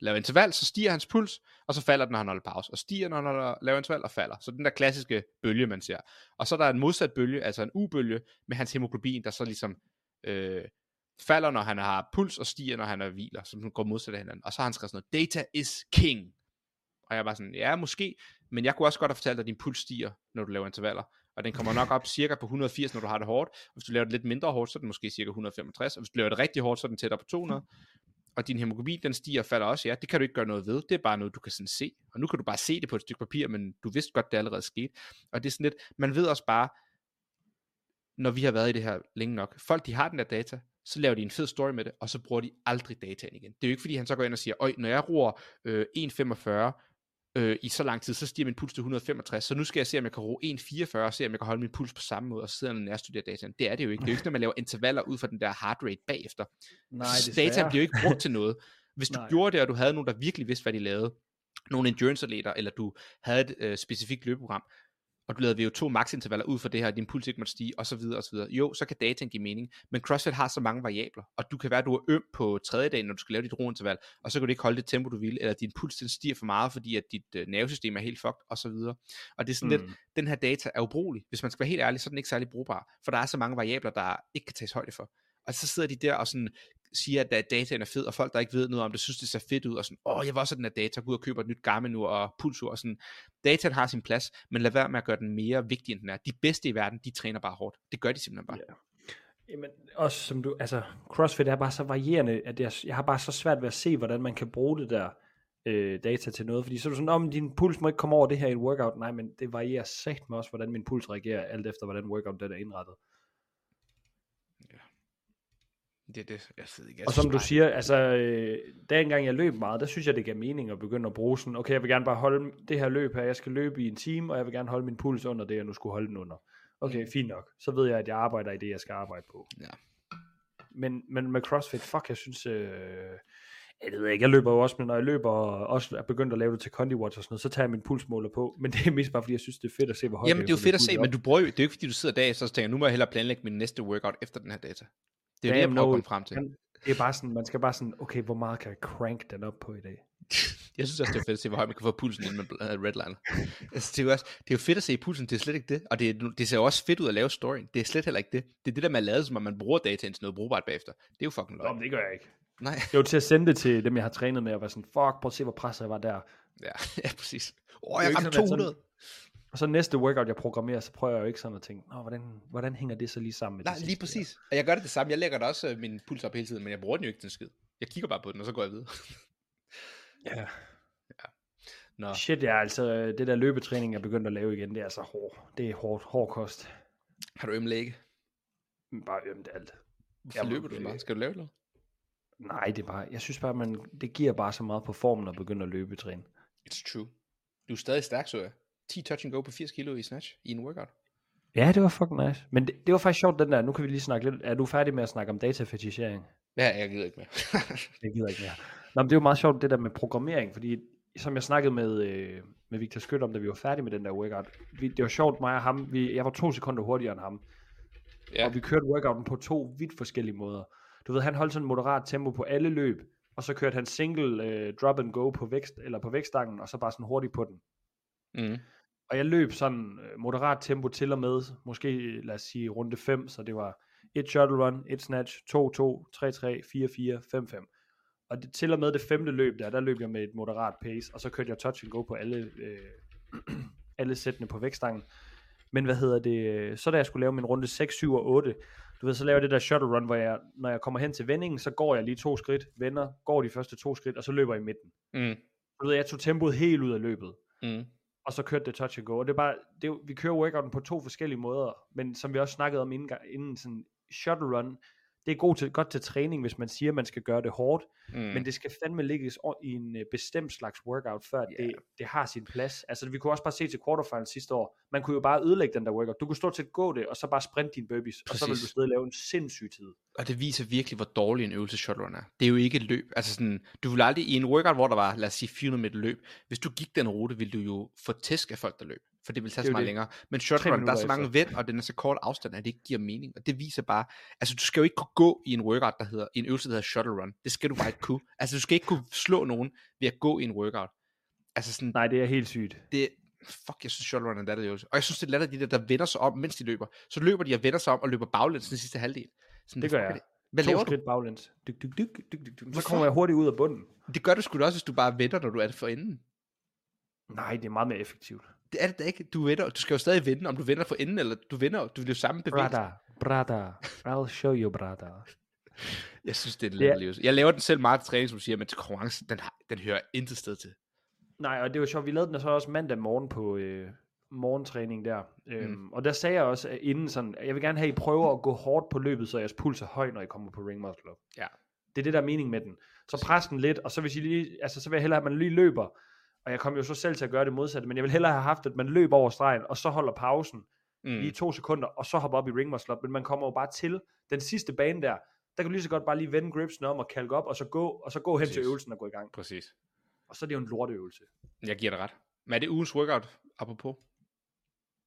laver interval, så stiger hans puls, og så falder den, når han holder pause, og stiger, når han holder, laver interval, og falder. Så den der klassiske bølge, man ser. Og så er der en modsat bølge, altså en U-bølge, med hans hemoglobin, der så ligesom øh, falder, når han har puls, og stiger, når han er hviler, som går modsat af hinanden. Og så har han skrevet sådan noget, data is king. Og jeg var sådan, ja, måske, men jeg kunne også godt have fortalt dig, at din puls stiger, når du laver intervaller. Og den kommer nok op cirka på 180, når du har det hårdt. Og hvis du laver det lidt mindre hårdt, så er den måske cirka 165. Og hvis du laver det rigtig hårdt, så er den tættere på 200. Og din hemoglobin, den stiger og falder også. Ja, det kan du ikke gøre noget ved. Det er bare noget, du kan sådan se. Og nu kan du bare se det på et stykke papir, men du vidste godt, det allerede skete. Og det er sådan lidt, man ved også bare, når vi har været i det her længe nok, folk de har den der data, så laver de en fed story med det, og så bruger de aldrig dataen igen. Det er jo ikke fordi, han så går ind og siger, øj, når jeg roer øh, 1,45 øh, i så lang tid, så stiger min puls til 165, så nu skal jeg se, om jeg kan roe 1,44, og se, om jeg kan holde min puls på samme måde, og så sidder han og nærstuderer dataen. Det er det jo ikke. Det er jo ikke, når man laver intervaller ud fra den der heart rate bagefter.
Nej,
Dataen bliver jo ikke brugt til noget. Hvis du
Nej.
gjorde det, og du havde nogen, der virkelig vidste, hvad de lavede, nogle endurance-atleter, eller du havde et øh, specifikt løbeprogram, og du lavede VO2 max intervaller ud for det her, og din puls ikke måtte stige, og så videre, og så videre. Jo, så kan dataen give mening, men CrossFit har så mange variabler, og du kan være, at du er øm på tredje dag, når du skal lave dit rointerval, og så kan du ikke holde det tempo, du vil, eller din puls den stiger for meget, fordi at dit øh, nervesystem er helt fucked, og så videre. Og det er sådan mm. lidt, den her data er ubrugelig. Hvis man skal være helt ærlig, så er den ikke særlig brugbar, for der er så mange variabler, der ikke kan tages højde for. Og så sidder de der og sådan siger, at dataen er fed, og folk, der ikke ved noget om det, synes, det ser fedt ud, og sådan, åh, jeg var sådan, den her data, gå ud og køber et nyt Garmin ur og pulsur, og sådan, dataen har sin plads, men lad være med at gøre den mere vigtig, end den er. De bedste i verden, de træner bare hårdt. Det gør de simpelthen bare.
Ja. Jamen, også som du, altså, CrossFit er bare så varierende, at jeg, jeg har bare så svært ved at se, hvordan man kan bruge det der øh, data til noget, fordi så er du sådan, om din puls må ikke komme over det her i en workout, nej, men det varierer sagt med også, hvordan min puls reagerer, alt efter, hvordan workout den er indrettet.
Det det, jeg ved ikke. Jeg
Og som du siger, altså, øh, da engang jeg løb meget, der synes jeg, det gav mening at begynde at bruge sådan, okay, jeg vil gerne bare holde det her løb her, jeg skal løbe i en time, og jeg vil gerne holde min puls under det, jeg nu skulle holde den under. Okay, fint nok. Så ved jeg, at jeg arbejder i det, jeg skal arbejde på.
Ja.
Men, men med CrossFit, fuck, jeg synes, øh, jeg ved ikke, jeg løber jo også, men når jeg løber og også er begyndt at lave det til Condi Watch og sådan noget, så tager jeg min pulsmåler på, men det er mest bare, fordi jeg synes, det er fedt at se, hvor højt
Jamen, det er jo fedt at se,
puls
men
op.
du bruger det er jo ikke fordi, du sidder dag, så tænker, nu må jeg hellere planlægge min næste workout efter den her data. Det er jo det, jeg
Damn,
prøver at komme frem til.
Det er bare sådan, man skal bare sådan, okay, hvor meget kan jeg crank den op på i dag?
Jeg synes også, det er fedt at se, hvor højt man kan få pulsen ind med uh, redliner. altså, det, er jo også, det er jo fedt at se pulsen, det er slet ikke det. Og det, det ser jo også fedt ud at lave storyen. Det er slet heller ikke det. Det er det der at lade, som om man bruger dataen til noget brugbart bagefter. Det er jo fucking
Nå,
løgn.
men det gør jeg ikke.
Nej,
Det var til at sende det til dem, jeg har trænet med, og være sådan, fuck, prøv at se, hvor presset jeg var der.
ja, ja præcis. Åh,
er
jeg ramte
sådan, at
200.
Og så næste workout, jeg programmerer, så prøver jeg jo ikke sådan at tænke, Nå, hvordan, hvordan hænger det så lige sammen med
Nej,
det
lige
sidste
præcis. Og jeg gør det det samme. Jeg lægger da også øh, min puls op hele tiden, men jeg bruger den jo ikke til skid. Jeg kigger bare på den, og så går jeg videre.
der? Ja.
Nå,
Shit, ja, altså, det der løbetræning, jeg er begyndt at lave igen, det er altså hård. Det er hårdt, hård kost.
har du ømme læge?
Bare ømt alt.
Hvorfor
Jamen,
løber du meget? Skal du lave noget?
Nej, det er bare, jeg synes bare, man, det giver bare så meget på formen at begynde at løbetræne.
It's true. Du er stadig stærk, så jeg. 10 touch and go på 80 kilo i snatch i en workout.
Ja, det var fucking nice. Men det, det var faktisk sjovt, den der. Nu kan vi lige snakke lidt. Er du færdig med at snakke om datafetisering?
Ja, jeg gider ikke mere.
Jeg gider ikke mere. Nå, men det er jo meget sjovt, det der med programmering, fordi som jeg snakkede med, øh, med Victor Skødt om, da vi var færdige med den der workout, vi, det var sjovt, mig og ham, vi, jeg var to sekunder hurtigere end ham,
ja.
og vi kørte workouten på to vidt forskellige måder. Du ved, han holdt sådan moderat tempo på alle løb, og så kørte han single øh, drop and go på vækst, eller på vækstangen, og så bare sådan hurtigt på den.
Mm.
Og jeg løb sådan øh, moderat tempo til og med, måske lad os sige runde 5, så det var et shuttle run, et snatch, 2, 2, 3, 3, 4, 4, 5, 5. Og det, til og med det femte løb der, der løb jeg med et moderat pace, og så kørte jeg touch and go på alle, øh, alle sættene på vækstangen. Men hvad hedder det, øh, så da jeg skulle lave min runde 6, 7 og 8, du ved, så laver jeg det der shuttle run, hvor jeg, når jeg kommer hen til vendingen, så går jeg lige to skridt, vender, går de første to skridt, og så løber jeg i midten.
Mm.
Du ved, jeg tog tempoet helt ud af løbet
Mm
og så kørte det touch and go. Og det er bare, det er, vi kører workouten på to forskellige måder, men som vi også snakkede om inden, inden sådan shuttle run, det er god til, godt til træning, hvis man siger, at man skal gøre det hårdt,
Mm.
men det skal fandme ligges i en øh, bestemt slags workout, før yeah. det, det har sin plads. Altså, vi kunne også bare se til quarterfinals sidste år, man kunne jo bare ødelægge den der workout. Du kunne stort set gå det, og så bare sprinte dine burpees, og så vil
Præcis.
du stadig lave en sindssyg tid.
Og det viser virkelig, hvor dårlig en øvelse run er. Det er jo ikke et løb. Altså sådan, du vil aldrig i en workout, hvor der var, lad os sige, 400 meter løb. Hvis du gik den rute, ville du jo få tæsk af folk, der løb. For det vil tage
Det
så meget
det.
længere. Men run, der er så mange
efter.
vend, og den er så kort afstand, at det ikke giver mening. Og det viser bare, altså du skal jo ikke kunne gå i en workout, der hedder, en øvelse, der hedder shuttle run. Det skal du bare ikke kunne. Altså du skal ikke kunne slå nogen ved at gå i en workout. Altså sådan,
Nej, det er helt sygt.
det, fuck, jeg synes shuttle run er en latterlig øvelse. Og jeg synes, det er latterligt, de der, der vender sig om, mens de løber. Så løber de og vender sig om og løber baglæns den sidste halvdel. Sådan,
Det gør jeg.
Hvad
to
laver du?
skridt baglæns. Dyk, dyk, dyk, dyk, dyk, dyk. Så kommer jeg hurtigt ud af bunden.
Det gør du sgu da også, hvis du bare venter, når du er det for enden.
Nej, det er meget mere effektivt.
Det er det da ikke. Du, vinder, du skal jo stadig vinde, om du vinder for enden, eller du vinder, du vil jo samme bevægelse.
Brother, brother, I'll show you, brother.
Jeg synes, det er en latterlig øvelse. Jeg laver den selv meget til træning, som siger, men til konkurrence, den, har, den hører intet sted til.
Nej, og det var sjovt, vi lavede den så også mandag morgen på øh, morgentræning der. Øhm, Og der sagde jeg også at inden sådan, at jeg vil gerne have, at I prøver at gå hårdt på løbet, så jeres puls er høj, når I kommer på ring muscle up.
Ja.
Det er det, der er mening med den. Så pres den lidt, og så, hvis I lige, altså, så vil jeg hellere at man lige løber. Og jeg kom jo så selv til at gøre det modsatte, men jeg vil hellere have haft, at man løber over stregen, og så holder pausen
Mm.
lige to sekunder, og så hopper op i ring muscle up. Men man kommer jo bare til den sidste bane der, der kan du lige så godt bare lige vende gripsen om og kalke op, og så gå, og så gå hen til
Præcis.
øvelsen og gå i gang.
Præcis.
Og så er det jo en lorteøvelse.
Jeg giver dig ret. Men er det ugens workout, apropos?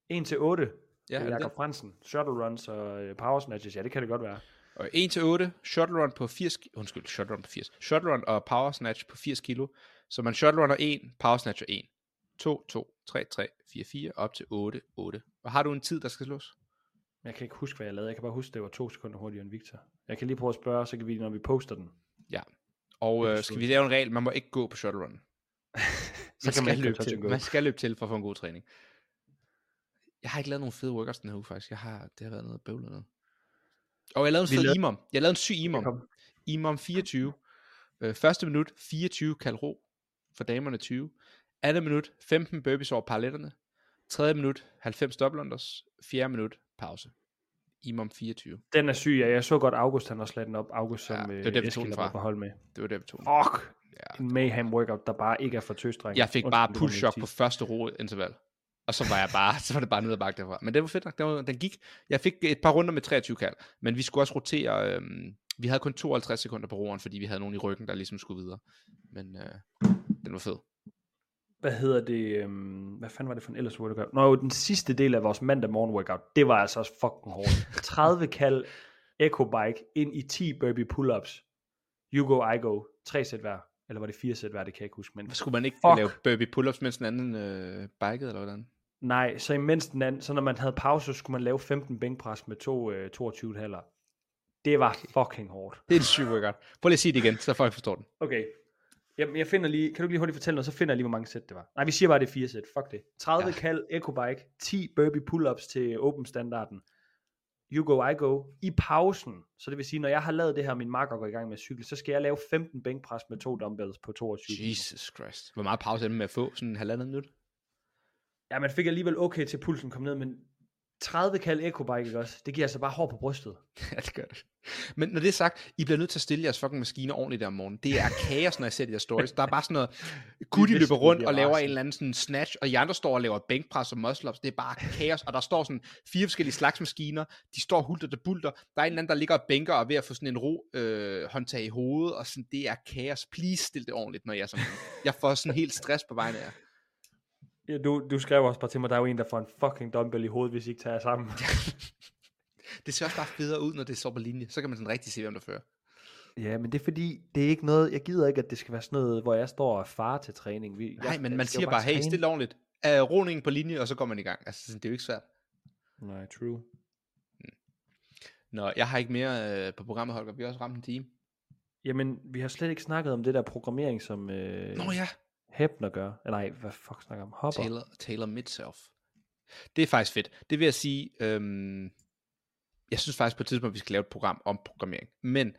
1 til 8.
Ja,
Ja,
er det
Jakob Fransen. Shuttle runs og øh, power snatches. Ja, det kan det godt være.
Og 1 til 8, shuttle run på 80, ki- undskyld, shuttle run på 80, shuttle run og power snatch på 80 kilo, så man shuttle runner 1, power snatcher 1, 2, 2, 3, 3, 4, 4, op til 8, 8. Og har du en tid, der skal slås?
Jeg kan ikke huske, hvad jeg lavede. Jeg kan bare huske, det var to sekunder hurtigere end Victor. Jeg kan lige prøve at spørge, så kan vi, når vi poster den.
Og øh, skal vi lave en regel, man må ikke gå på shuttle run.
Så
Man
kan man
løbe til, man skal løbe til for at få en god træning. Jeg har ikke lavet nogen fede workouts den her uge, faktisk. Jeg har, det har været noget bøvlet noget. Og jeg lavede en fed
lavede-
imam. Jeg lavede en syg imam. Imam 24. Øh, første minut 24 kald ro for damerne 20. Andet minut 15 burpees over paralletterne. Tredje minut 90 double unders. Fjerde minut pause. Imam 24.
Den er syg, ja. Jeg så godt August, han også lagde den op. August, som
Ja, det
øh,
var der, vi tog fra.
hold med.
Det var det, vi tog.
Fuck!
Ja.
En mayhem workout, der bare ikke er for tøsdreng.
Jeg fik bare push-chok på første ro interval. Og så var jeg bare, så var det bare ned ad bakke derfra. Men det var fedt nok, den, var, den gik. Jeg fik et par runder med 23 kald, men vi skulle også rotere, øhm, vi havde kun 52 sekunder på roeren, fordi vi havde nogen i ryggen, der ligesom skulle videre. Men øh, den var fed.
Hvad hedder det? Øhm, hvad fanden var det for en ellers workout? Nå jo, den sidste del af vores mandag morgen workout, det var altså også fucking hårdt. 30 kald Echo Bike ind i 10 burpee pull-ups. You go, I go. 3 sæt hver. Eller var det 4 sæt hver, det kan jeg ikke huske. Men
Skulle man ikke
Fuck.
lave burpee pull-ups, mens den anden øh, bikede, eller hvordan?
Nej, så imens den anden, så når man havde pause, så skulle man lave 15 bænkpres med to, øh, 22 halver. Det var fucking hårdt.
Det er en syg workout. Prøv lige at sige det igen, så folk forstår den.
Okay. Jamen, jeg finder lige, kan du lige hurtigt fortælle noget, så finder jeg lige, hvor mange sæt det var. Nej, vi siger bare, det er 4 sæt. Fuck det. 30
Ja.
kald Echo Bike, 10 burpee pull-ups til open standarden. You go, I go. I pausen, så det vil sige, når jeg har lavet det her, min marker går i gang med at cykle, så skal jeg lave 15 bænkpres med to dumbbells på 22. kilo.
Jesus Christ. Hvor meget pause er det med at få? Sådan en halvandet minut?
Ja, man fik alligevel okay til pulsen kom ned, men 30 kald Echo Bike, ikke også? Det giver altså bare hår på brystet.
Ja, det gør det. Men når det er sagt, I bliver nødt til at stille jeres fucking maskiner ordentligt der om morgenen. Det er kaos, når jeg ser de her stories. Der er bare sådan noget,
vidste,
løber rundt og laver en eller anden sådan snatch, og de andre står og laver bænkpres og muscle ups. Det er bare kaos, og der står sådan fire forskellige slags maskiner. De står hulter der bulter. Der er en eller anden, der ligger og bænker og er ved at få sådan en ro øh, håndtag i hovedet, og sådan, det er kaos. Please stil det ordentligt, når jeg er sådan. Jeg får sådan helt stress på vegne af jer.
Ja, du, du skrev også bare til mig, der er jo en, der får en fucking dumbbell i hovedet, hvis I ikke tager jer sammen.
Det ser også bare federe ud, når det står på linje. Så kan man sådan rigtig se, hvem der fører.
Ja, men det er fordi, det er ikke noget, jeg gider ikke, at det skal være sådan noget, hvor jeg står og far til træning. Vi,
Nej,
jeg,
men man siger bare, hey,
træne.
stille ordentligt. Uh, roningen på linje, og så går man i gang. Altså, sådan, det er jo ikke svært.
Nej, true.
Nå, jeg har ikke mere øh, på programmet, Holger. Vi har også ramt en time.
Jamen, vi har slet ikke snakket om det der programmering, som øh,
Nå ja.
Hebner gør. Nej, hvad fuck snakker jeg om? Hopper.
Taylor, Taylor Midself. Det er faktisk fedt. Det vil jeg sige, øhm, jeg synes faktisk på et tidspunkt, at vi skal lave et program om programmering. Men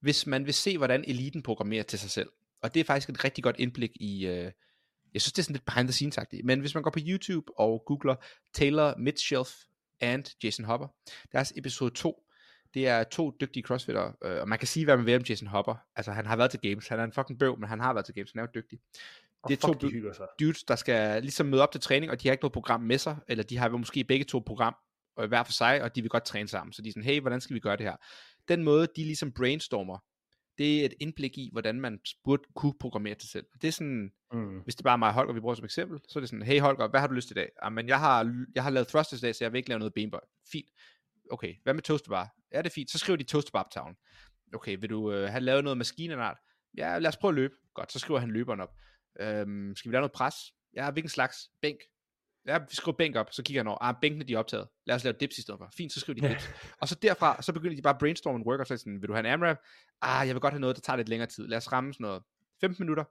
hvis man vil se, hvordan eliten programmerer til sig selv, og det er faktisk et rigtig godt indblik i, øh, jeg synes det er sådan lidt behind the scenes -agtigt. men hvis man går på YouTube og googler Taylor Mitchelf and Jason Hopper, deres episode 2, det er to dygtige crossfitter, øh, og man kan sige, hvad man vil om Jason Hopper. Altså, han har været til games. Han er en fucking bøv, men han har været til games. Han er jo dygtig.
Og
det er
fuck,
to
de hygger sig.
dudes, der skal ligesom møde op til træning, og de har ikke noget program med sig, eller de har måske begge to program øh, hver for sig, og de vil godt træne sammen. Så de er sådan, hey, hvordan skal vi gøre det her? Den måde, de ligesom brainstormer, det er et indblik i, hvordan man burde kunne programmere til selv. Det er sådan,
Mm.
hvis det bare er mig og Holger, vi bruger som eksempel, så er det sådan, hey Holger, hvad har du lyst til i dag? Jamen, jeg har, jeg har lavet thrusters i dag, så jeg vil ikke lave noget benbøj. Fint. Okay, hvad med toastbar? Ja, det er fint. Så skriver de toastbar på tavlen. Okay, vil du øh, have lavet noget maskinenart? Ja, lad os prøve at løbe. Godt, så skriver han løberen op. Øhm, skal vi lave noget pres? Ja, hvilken slags? Bænk. Ja, vi skriver bænk op, så kigger han over. Ah, bænkene de er optaget. Lad os lave dips i stedet for. Fint, så skriver de dips. Og så derfra, så begynder de bare at brainstorme en workout, så sådan, vil du have en AMRAP? Ah, jeg vil godt have noget, der tager lidt længere tid. Lad os ramme sådan noget 15 minutter.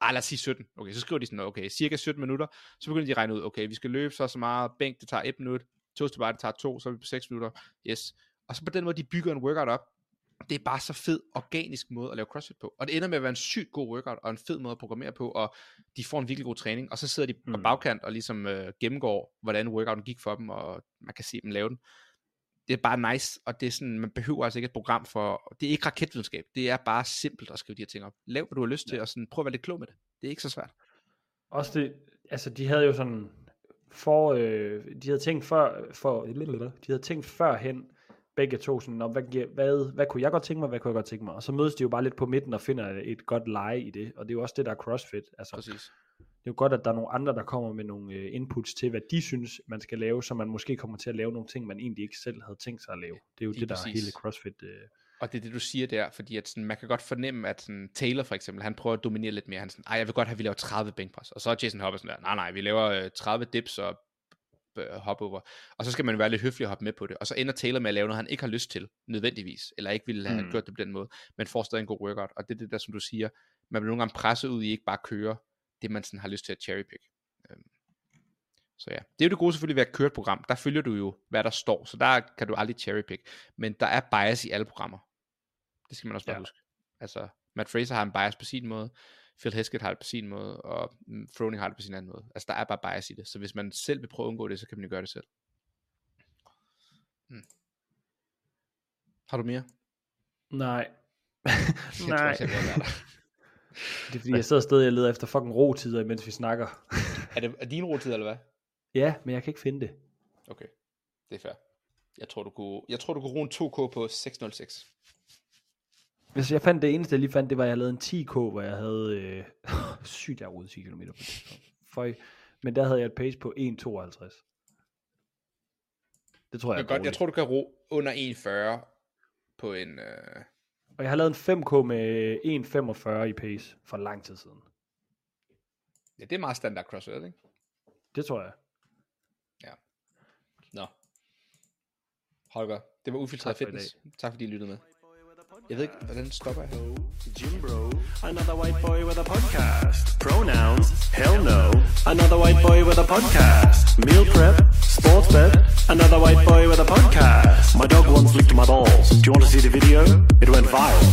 ah, lad os sige 17. Okay, så skriver de sådan, okay, cirka 17 minutter, så begynder de at regne ud, okay, vi skal løbe så så meget, bænk, det tager 1 minut, toast to bar, det tager 2, så er vi på 6 minutter, yes. Og så på den måde, de bygger en workout op, det er bare så fed, organisk måde at lave CrossFit på. Og det ender med at være en sygt god workout, og en fed måde at programmere på, og de får en virkelig god træning, og så sidder de på
Mm.
bagkant og ligesom øh, gennemgår, hvordan workouten gik for dem, og man kan se dem lave den. Det er bare nice, og det er sådan, man behøver altså ikke et program for, det er ikke raketvidenskab, det er bare simpelt at skrive de her ting op. Lav, hvad du har lyst til, og sådan, prøv at være lidt klog med det. Det er ikke så svært.
Også det, altså de havde jo sådan, for, øh, de havde tænkt før, for, de havde tænkt førhen, begge to sådan, hvad, hvad, hvad kunne jeg godt tænke mig, hvad kunne jeg godt tænke mig, og så mødes de jo bare lidt på midten og finder et godt leje i det, og det er jo også det, der er CrossFit, altså
Præcis.
det er jo godt, at der er nogle andre, der kommer med nogle øh, inputs til, hvad de synes, man skal lave, så man måske kommer til at lave nogle ting, man egentlig ikke selv havde tænkt sig at lave. Det er jo
Lige
det, der er
præcis.
hele CrossFit. Øh.
Og det er det, du siger der, fordi at sådan, man kan godt fornemme, at sådan, Taylor for eksempel, han prøver at dominere lidt mere. Han er sådan, jeg vil godt have, at vi laver 30 bænkpres. Og så er Jason Hopper sådan der, nej, nej, vi laver øh, 30 dips og øh, hop over. Og så skal man være lidt høflig og hoppe med på det. Og så ender Taylor med at lave noget, han ikke har lyst til, nødvendigvis. Eller ikke ville have
Mm.
gjort det på den måde. Men får stadig en god workout. Og det er det der, som du siger, man bliver nogle gange presset ud i ikke bare at køre det, man sådan har lyst til at cherrypick. Øhm, Så ja, det er jo det gode selvfølgelig ved at køre et program. Der følger du jo, hvad der står. Så der kan du aldrig cherrypick. Men der er bias i alle programmer. Det skal man også bare
ja.
huske. Altså, Matt Fraser har en bias på sin måde, Phil Hesketh har det på sin måde, og mm, Froning har det på sin anden måde. Altså, der er bare bias i det. Så hvis man selv vil prøve at undgå det, så kan man jo gøre det selv. Mm. Har du mere?
Nej.
Jeg tror
Nej.
også, jeg.
Det er fordi, jeg sidder stadig og leder efter fucking rotider, mens vi snakker.
Er det er din rotid, eller hvad?
ja, men jeg kan ikke finde det.
Okay, det er fair. Jeg tror, du kunne, jeg tror, du kunne ruge en 2K på 606.
Hvis jeg fandt det eneste, jeg lige fandt, det var, at jeg lavede en 10K, hvor jeg havde... Øh, sygt, jeg har 10 km på det. Føj. Men der havde jeg et pace på 1,52. Det tror jeg,
Jeg,
er
godt, jeg tror, du kan ro under 1,40 på en... Øh...
Og jeg har lavet en 5K med 1,45 i pace for lang tid siden.
Ja, det er meget standard crossfit, ikke?
Det tror jeg.
Nå. Holger, det var ufiltreret fitness. Tak fordi I lyttede med. Jeg ved ikke, hvordan stopper jeg?
Jim Bro, another white boy with a podcast. Pronouns, hell no. Another white boy with a podcast. Meal prep, sports bet, another white boy with a podcast. My dog once licked my balls. Do you want to see the video? It went viral.